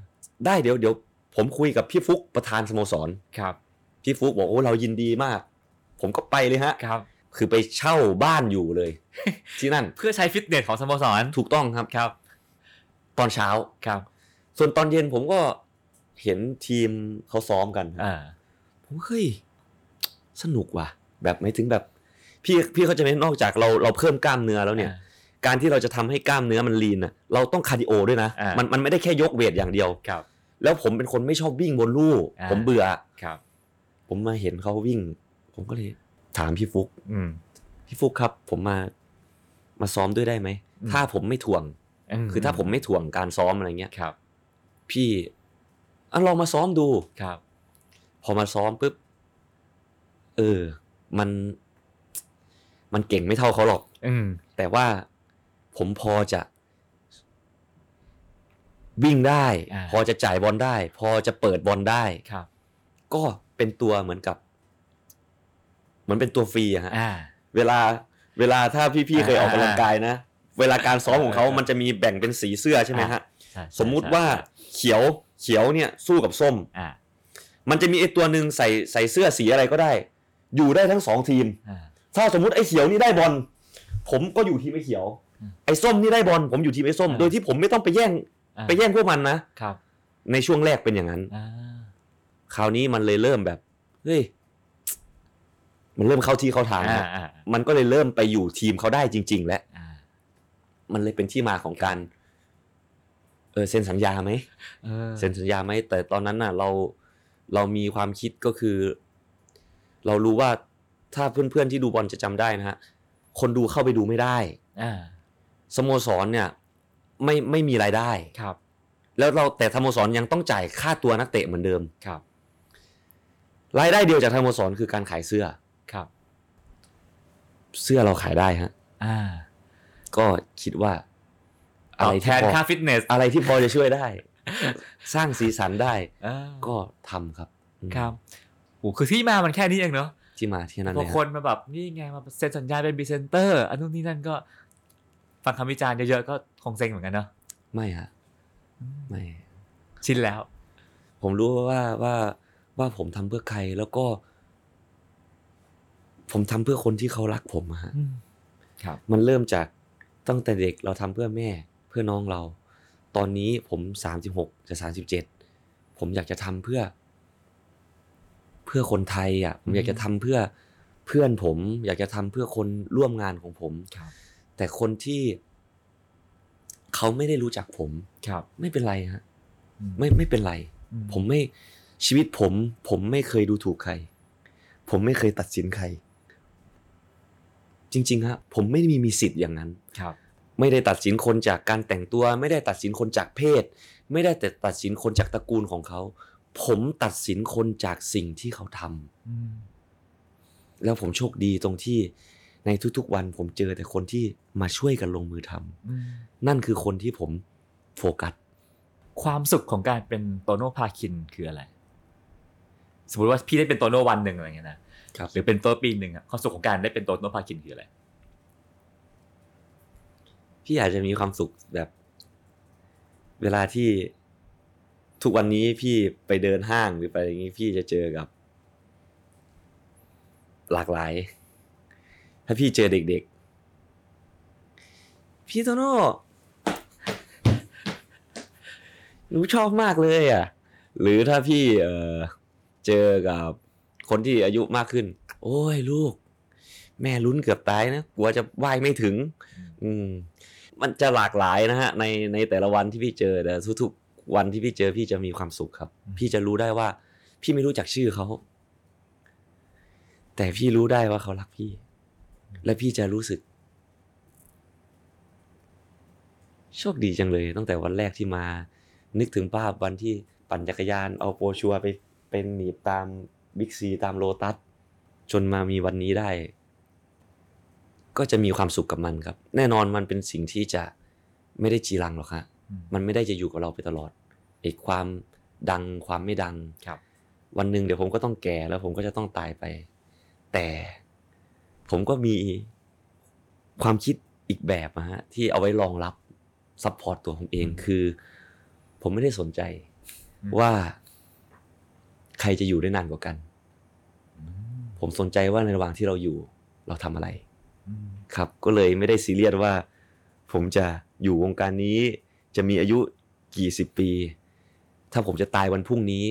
ได้เดี๋ยวเดี๋ยวผมคุยกับพี่ฟุกประธานสโมสรครับ พี่ฟุกบอกโอ้เรายินดีมาก ผมก็ไปเลยฮะครับ คือไปเช่าบ้านอยู่เลย ที่นั่นเพื่อใช้ฟิตเนสของสโมสรถูกต้องครับครับ ตอนเช้าครับ ส่วนตอนเย็นผมก็เห็นทีมเขาซ้อมกันอ่าผมเฮ้ยสนุกว่ะ แบบไม่ถึงแบบ พี่พี่เข้าใจไหมนอกจากเราเราเพิ่มกล้ามเนื้อแล้วเนี่ย การที่เราจะทำให้กล้ามเนื้อมัน lean อะเราต้อง cardio ด้วยนะอ่ามัมันมันไม่ได้แค่ยก weight อย่างเดียวครับ แล้วผมเป็นคนไม่ชอบวิ่งบนลู่อ่าผมเบื่อครับ ผมมาเห็นเขาวิ่ง ผมก็เลยถามพี่ฟุกอืมพี่ฟุกครับ ผมมามาซ้อมด้วยได้ไหมอืมถ้าผมไม่ถ่วง คือถ้าผมไม่ถ่วงการซ้อมอะไรเงี้ยครับ พี่อะลองมาซ้อมดูครับ พอมาซ้อมปุ๊บเออ มัน มันเก่งไม่เท่าเขาหรอก อืมแต่ว่า ผมพอจะ วิ่งได้ อ่า พอจะจ่ายบอลได้ พอจะเปิดบอลได้ ครับ ก็เป็นตัวเหมือนกับ เหมือนเป็นตัวฟรีอะฮะ อ่า เวลาเวลาถ้าพี่ๆเคยออกกำลังอ่ากายนะ เวลาการซ้อมของเขาเออมันจะมีแบ่งเป็นสีเสื้อใช่ไหมฮะ ใช่ใช่สมมุติว่าเขียวเขียวเนี่ยสู้กับส้ม อ่ามันจะมีไอ้ตัวหนึ่งใส่ใส่เสื้อสีอะไรก็ได้ อยู่ได้ทั้งสองทีม อ่าถ้าสมมุติไอ้เขียวนี่ได้บอลผมก็อยู่ทีมไอ้เขียวอืม ไอ้ส้มนี่ได้บอลผมอยู่ทีมไอ้ส้มอ่าโดยที่ผมไม่ต้องไปแย่งอ่าไปแย่งพวกมันนะครับ ในช่วงแรกเป็นอย่างนั้นอ่าคราวนี้มันเลยเริ่มแบบเฮ้ยมันเริ่มเข้าที่เข้าทางอ่าแล้วอ่ามันก็เลยเริ่มไปอยู่ทีมเขาได้จริง ๆ แล้วอ่ามันเลยเป็นที่มาของการ เออเซ็นสัญญาไหมเออเซ็นสัญญาไหมแต่ตอนนั้นน่ะ เราเรามีความคิดก็คือ เรารู้ว่าถ้าเพื่อนๆที่ดูบอลจะจำได้นะฮะคนดูเข้าไปดูไม่ได้ อ่า สโมสรเนี่ยไม่ไม่มีรายได้ครับ แล้วเราแต่สโมสรยังต้องจ่ายค่าตัวนักเตะเหมือนเดิมครับ รายได้เดียวจากสโมสรคือการขายเสื้อครับ เสื้อเราขายได้ฮะอ่า ก็คิดว่า อะอะไรไรแทที่นพอค่าฟิตเนสอะไรที่พอจะช่วยได้ สร้างสีสันได้อ่าก็ทำครับอืมครับโอ้คือที่มามันแค่นี้เองเนาะที่มาที่นั่นพอเลยคฮะนมาแบบนี่ไงมาเซ็นสัญญาเป็นพรีเซนเตอร์อันนู้นนี่นั่นก็ ฟังคำวิจารณ์เยอะๆก็คงเซ็งเหมือนกันเนาะไม่ฮะไม่ชินแล้ว ผมรู้ว่าว่าว่าผมทำเพื่อใครแล้วก็ ผมทำเพื่อคนที่เขารักผมอะฮะอืมครับ มันเริ่มจากตั้งแต่เด็กเราทำเพื่อแม่เพื่อน้องเรา ตอนนี้ผมสามสิบหกจะสามสิบเจ็ดผมอยากจะทำเพื่อ เพื่อคนไทย อะ ผมอยากจะทำเพื่อเพื่อนผม อยากจะทำเพื่อคนร่วมงานของผมครับ แต่คนที่เขาไม่ได้รู้จักผมครับ ไม่เป็นไรฮะอืมไม่ไม่เป็นไรอืมผมไม่ชีวิตผม ผมไม่เคยดูถูกใคร ผมไม่เคยตัดสินใคร จริง ๆ ฮะ ผมไม่ได้มีมีสิทธิ์อย่างนั้นครับ ไม่ได้ตัดสินคนจากการแต่งตัว ไม่ได้ตัดสินคนจากเพศ ไม่ได้แต่ตัดสินคนจากตระกูลของเขา ผมตัดสินคนจากสิ่งที่เขาทำอืมแล้วผมโชคดีตรงที่ ในทุกๆวันผมเจอแต่คนที่มาช่วยกันลงมือทำอืมนั่นคือคนที่ผมโฟกัส ความสุขของการเป็นโตโน่พาคินคืออะไร สมมติว่าพี่ได้เป็นโตโน่วันหนึ่งอะไรเงี้ยนะครับหรือเป็นโตโน่ปีหนึ่งอะความสุขของการได้เป็นโตโน่พาคินคืออะไร พี่อาจจะมีความสุขแบบ เวลาที่ทุกวันนี้พี่ไปเดินห้างหรือไปอย่างนี้พี่จะเจอกับ หลากหลาย ถ้าพี่เจอเด็กๆ พี่โตโน่หนูชอบมากเลยอะ หรือถ้าพี่เออเจอกับคนที่อายุมากขึ้น โอ้ยลูก แม่ลุ้นเกือบตายนะกลัวจะว่ายไม่ถึง อืม มันจะหลากหลายนะฮะ ในในแต่ละวันที่พี่เจอแต่ทุกๆวันที่พี่เจอพี่จะมีความสุขครับอืมพี่จะรู้ได้ว่า พี่ไม่รู้จักชื่อเขา แต่พี่รู้ได้ว่าเขารักพี่ และพี่จะรู้สึก โชคดีจังเลย ตั้งแต่วันแรกที่มา นึกถึงภาพวันที่ปั่นจักรยานเอาโปรชัวร์ไปเป็นหนีบตามบิ๊กซีตามโลตัสจนมามีวันนี้ได้ ก็จะมีความสุขกับมันครับ แน่นอนมันเป็นสิ่งที่จะไม่ได้จีรังหรอกฮะอืมมันไม่ได้จะอยู่กับเราไปตลอดไอ้ความดังความไม่ดังครับ วันหนึ่งเดี๋ยวผมก็ต้องแก่แล้วผมก็จะต้องตายไป แต่ ผมก็มีความคิดอีกแบบนะฮะที่เอาไว้รองรับ support ตัวผมเองอืมคือ ผมไม่ได้สนใจอืมว่าใครจะอยู่ได้นานกว่ากันอืมผมสนใจว่าในระหว่างที่เราอยู่ เราทำอะไรอืมครับ ก็เลยไม่ได้ซีเรียสว่า ผมจะอยู่วงการนี้ จะมีอายุกี่สิบปี ถ้าผมจะตายวันพรุ่งนี้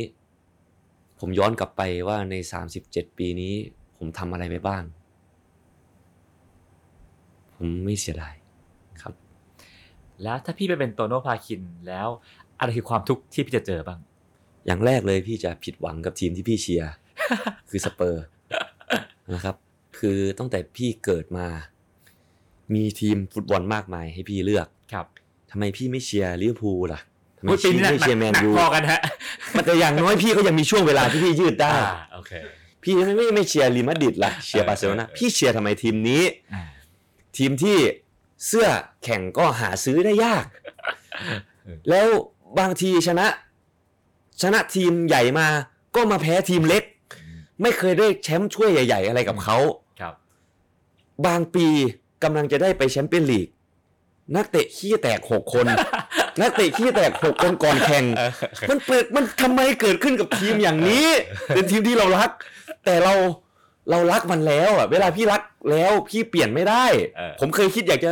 ผมย้อนกลับไปว่าในสามสิบเจ็ดปีนี้ ผมทำอะไรไปบ้าง ผมไม่เสียดายครับ แล้วถ้าพี่ไปเป็นโตโน่พาคินแล้วอะไรคือความทุกข์ที่พี่จะเจอบ้าง อย่างแรกเลยพี่จะผิดหวังกับทีมที่พี่เชียร์คือสเปอร์นะครับ คือตั้งแต่พี่เกิดมา มีทีมฟุตบอลมากมายให้พี่เลือกครับทำไมพี่ไม่เชียร์ลิเวอร์พูลล่ะทำไมอุ๊ยปีนี้หนักพี่ไม่เชียร์แมนยูหนักพอกันฮะมันแต่อย่างน้อยพี่ก็ยังมีช่วงเวลาที่พี่ยืดได้อ่าโอเคพี่ไม่ไม่ไม่เชียร์เรอัลมาดริดล่ะเชียร์บาร์เซโลนาเออเออพี่เชียร์ทำไมทีมนี้อ่า ทีมที่เสื้อแข่งก็หาซื้อได้ยาก แล้วบางทีชนะ ชนะทีมใหญ่มา ก็มาแพ้ทีมเล็ก ไม่เคยได้แชมป์ช่วยใหญ่ ๆ อะไรกับเขาครับ บางปีกำลังจะได้ไปแชมเปี้ยนลีก นักเตะขี้แตกหกคน นักเตะขี้แตกหกคนก่อนแข่ง มันเปิดมันทำไมเกิดขึ้นกับทีมอย่างนี้ เป็นทีมที่เรารัก แต่เรา เรารักมันแล้วอะเวลาพี่รักแล้วพี่เปลี่ยนไม่ได้ เออ ผมเคยคิดอยากจะ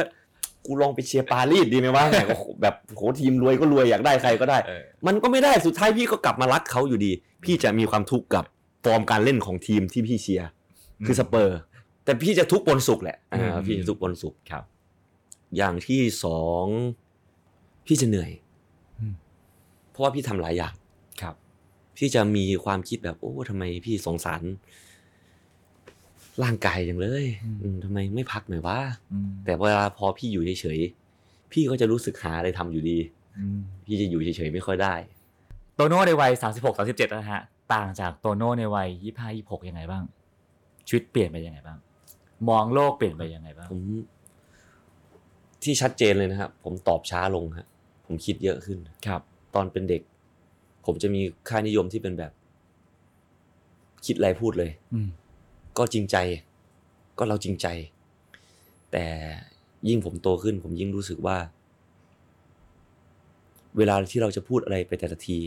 กูลองไปเชียร์ปารีสดีไหมวะ แบบโอ้โหแบบโหทีมรวยก็รวยอยากได้ใครก็ได้ เออ มันก็ไม่ได้สุดท้ายพี่ก็กลับมารักเขาอยู่ดี พี่จะมีความทุกข์กับฟอร์มการเล่นของทีมที่พี่เชียร์คือสเปอร์ แต่พี่จะทุกข์บนสุขแหละอ่าอืมพี่จะทุกข์บนสุขครับ อย่างที่สองพี่จะเหนื่อยอืม เพราะว่าพี่ทำหลายอย่าง ครับพี่จะมีความคิดแบบโอ้ทำไมพี่สงสาร ร่างกายอย่างเลยอืมอืมทำไมไม่พักหน่อยวะอืมแต่เวลาพอพี่อยู่เฉยๆพี่ก็จะรู้สึกหาอะไรทำอยู่ดีอืมพี่จะอยู่เฉยๆไม่ค่อยได้ โตโน่ในวัย 36 37นะฮะต่างจากโตโน่ในวัย 25 26ยังไงบ้างชีวิตเปลี่ยนไปยังไงบ้าง มองโลกเปลี่ยนไปยังไงบ้างผมที่ชัดเจนเลยนะครับ ผมตอบช้าลงฮะผมคิดเยอะขึ้นครับ ตอนเป็นเด็ก ผมจะมีค่านิยมที่เป็นแบบ คิดอะไรพูดเลยอืม ก็จริงใจ ก็เราจริงใจ แต่ยิ่งผมโตขึ้น ผมยิ่งรู้สึกว่า เวลาที่เราจะพูดอะไรไปแต่ละที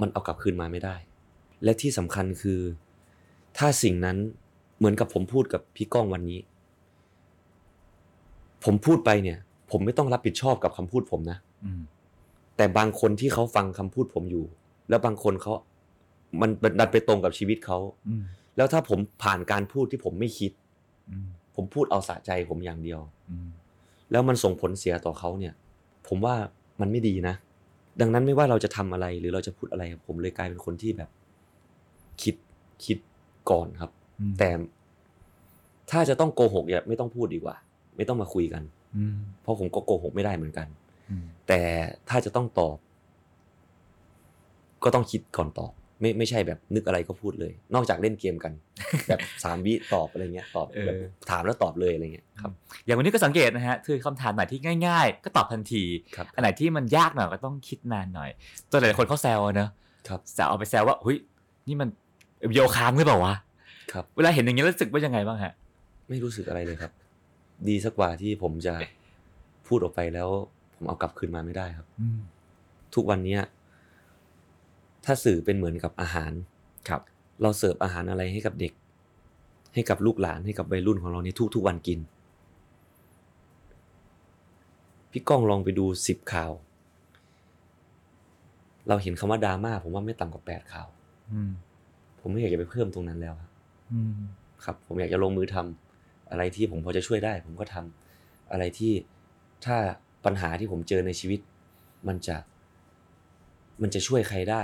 มันเอากลับคืนมาไม่ได้ และที่สำคัญคือ ถ้าสิ่งนั้นเหมือนกับผมพูดกับพี่ก้องวันนี้ ผมพูดไปเนี่ย ผมไม่ต้องรับผิดชอบกับคำพูดผมนะอืมแต่บางคนที่เขาฟังคำพูดผมอยู่ แล้วบางคนเขา มันดันไปตรงกับชีวิตเขาอืมแล้วถ้าผมผ่านการพูดที่ผมไม่คิดอืมผมพูดเอาสะใจผมอย่างเดียวอืมแล้วมันส่งผลเสียต่อเขาเนี่ย ผมว่ามันไม่ดีนะ ดังนั้นไม่ว่าเราจะทำอะไรหรือเราจะพูดอะไร ผมเลยกลายเป็นคนที่แบบ คิดคิดก่อนครับอืมแต่ถ้าจะต้องโกหกอย่าไม่ต้องพูดดีกว่า ไม่ต้องมาคุยกันอืมเพราะผมก็โกหกไม่ได้เหมือนกันอืมแต่ถ้าจะต้องตอบ ก็ต้องคิดก่อนตอบ ไม่ไม่ใช่แบบนึกอะไรก็พูดเลย นอกจากเล่นเกมกัน แบบสามวิตอบอะไรเงี้ยตอบแบบถามแล้วตอบเลยอะไรเงี้ยครับอย่างวันนี้ก็สังเกตนะฮะคือคำถามไหนที่ง่าย ๆ ก็ตอบทันทีครับอันไหนที่มันยากหน่อยก็ต้องคิดนานหน่อยตัวหลายๆคนเขาแซวอะเนอะครับแซวเอาไปแซวว่าเฮ้ยนี่มันวิดีโอค้างหรือเปล่าวะครับเวลาเห็นอย่างนี้แล้วรู้สึกว่ายังไงบ้างฮะ ไม่รู้สึกอะไรเลยครับ ดีสักกว่าที่ผมจะพูดออกไปแล้ว ผมเอากลับคืนมาไม่ได้ครับอืมทุกวันเนี้ย ถ้าสื่อเป็นเหมือนกับอาหารครับ เราเสิร์ฟอาหารอะไรให้กับเด็ก ให้กับลูกหลานให้กับวัยรุ่นของเราในทุกๆวันกิน พี่ก้องลองไปดูสิบข่าว เราเห็นคำว่าดราม่าผมว่าไม่ต่ำกว่าแปดข่าวอืมผมไม่อยากจะไปเพิ่มตรงนั้นแล้วครับอืมครับ ผมอยากจะลงมือทำอะไรที่ผมพอจะช่วยได้ ผมก็ทำอะไรที่ถ้าปัญหาที่ผมเจอในชีวิต มันจะ มันจะช่วยใครได้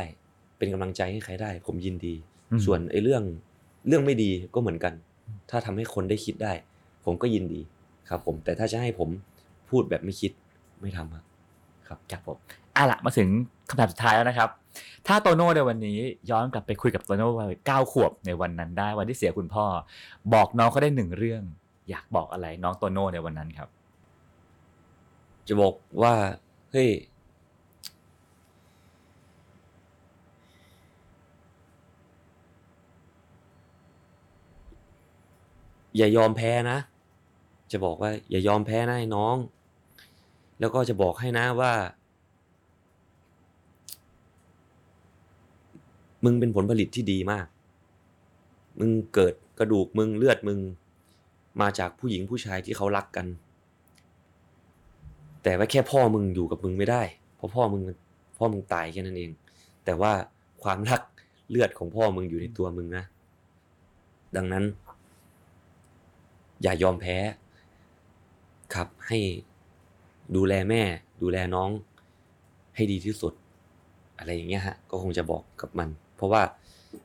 เป็นกำลังใจให้ใครได้ ผมยินดีอืมส่วนไอ้เรื่องเรื่องไม่ดีก็เหมือนกัน ถ้าทำให้คนได้คิดได้ ผมก็ยินดีครับ ผม แต่ถ้าจะให้ผมพูดแบบไม่คิดไม่ทำครับครับครับผมอะละมาถึงคำถามสุดท้ายแล้วนะครับ ถ้าโตโน่ในวันนี้ย้อนกลับไปคุยกับโตโน่วัยเก้าขวบในวันนั้นได้วันที่เสียคุณพ่อ บอกน้องเขาได้หนึ่งเรื่อง อยากบอกอะไรน้องโตโน่ในวันนั้นครับ จะบอกว่าเฮ้ย อย่ายอมแพ้นะ จะบอกว่า อย่ายอมแพ้นะไอ้น้อง แล้วก็จะบอกให้นะว่า มึงเป็นผลผลิตที่ดีมาก มึงเกิดกระดูกมึงเลือดมึง มาจากผู้หญิงผู้ชายที่เขารักกัน แต่ว่าแค่พ่อมึงอยู่กับมึงไม่ได้ เพราะพ่อมึงพ่อมึงตายแค่นั้นเอง แต่ว่าความรักเลือดของพ่อมึงอยู่ในตัวมึงนะ ดังนั้น อย่ายอมแพ้ ครับให้ดูแลแม่ ดูแลน้อง ให้ดีที่สุด อะไรอย่างเงี้ยฮะ ก็คงจะบอกกับมัน เพราะว่า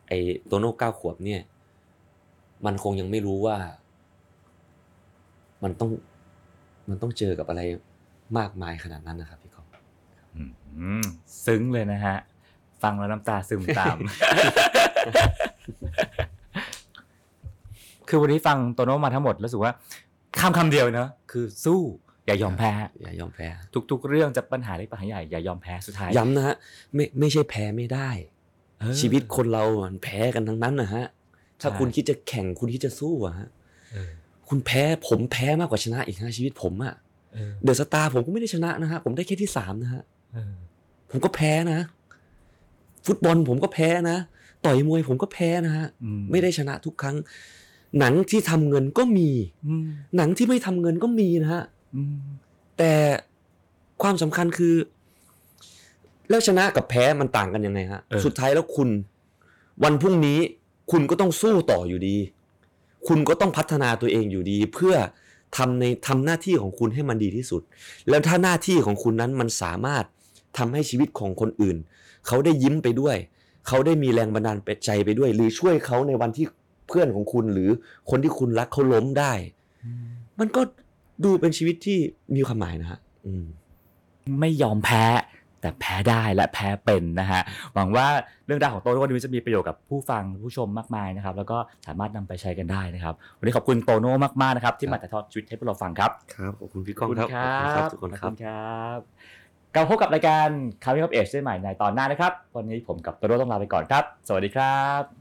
ไอ้โตโน่เก้าขวบเนี่ย มันคงยังไม่รู้ว่า มันต้อง มันต้องเจอกับอะไรมากมายขนาดนั้นนะครับพี่กอฟอืมซึ้งเลยนะฮะ ฟังแล้วน้ำตาซึมตาม คือวันนี้ฟังโตโน่มาทั้งหมดรู้สึกว่าคำคำเดียวเนอะคือสู้อย่ายอมแพ้อย่ายอมแพ้ ทุก ๆ เรื่องจะปัญหาเล็กปัญหาใหญ่อย่ายอมแพ้สุดท้ายย้ำนะฮะไม่ไม่ใช่แพ้ไม่ได้เออชีวิตคนเรามันแพ้กันทั้งนั้นนะฮะ ถ้าใช่คุณคิดจะแข่งคุณคิดจะสู้อะฮะเออคุณแพ้ผมแพ้มากกว่าชนะอีกนะชีวิตผมอะเออเดอะสตาร์ผมก็ไม่ได้ชนะนะฮะผมได้แค่ที่สามนะฮะเออผมก็แพ้นะ ฟุตบอลผมก็แพ้นะ ต่อยมวยผมก็แพ้นะฮะอืไม่ได้ชนะทุกครั้ง หนังที่ทำเงินก็มีอืมหนังที่ไม่ทำเงินก็มีนะฮะอืมแต่ความสำคัญคือ แล้วชนะกับแพ้มันต่างกันยังไงฮะเออสุดท้ายแล้วคุณ วันพรุ่งนี้คุณก็ต้องสู้ต่ออยู่ดี คุณก็ต้องพัฒนาตัวเองอยู่ดี เพื่อทำในทำหน้าที่ของคุณให้มันดีที่สุด แล้วถ้าหน้าที่ของคุณนั้นมันสามารถทำให้ชีวิตของคนอื่น เขาได้ยิ้มไปด้วย เขาได้มีแรงบันดาลใจไปด้วย หรือช่วยเขาในวันที่ เพื่อนของคุณหรือคนที่คุณรักเขาล้มได้ มันก็ดูเป็นชีวิตที่มีความหมายนะฮะอืมไม่ยอมแพ้แต่แพ้ได้และแพ้เป็นนะฮะหวังว่าเรื่องราวของโตโน่วันนี้จะมีประโยชน์กับผู้ฟังผู้ชมมากมายนะครับ แล้วก็สามารถนำไปใช้กันได้นะครับ วันนี้ขอบคุณโตโน่มากๆนะครับ ที่มาถ่ายทอดชีวิตให้พวกเราฟังครับครับขอบคุณพี่ก้องครับขอบคุณครับทุกคนคขรัอบณครับกลับมาพบกับรายการ Coming of Age ได้ใหม่ในตอนหน้านะครับ วันนี้ผมกับโตโน่ต้องลาไปก่อนครับ สวัสดีครับ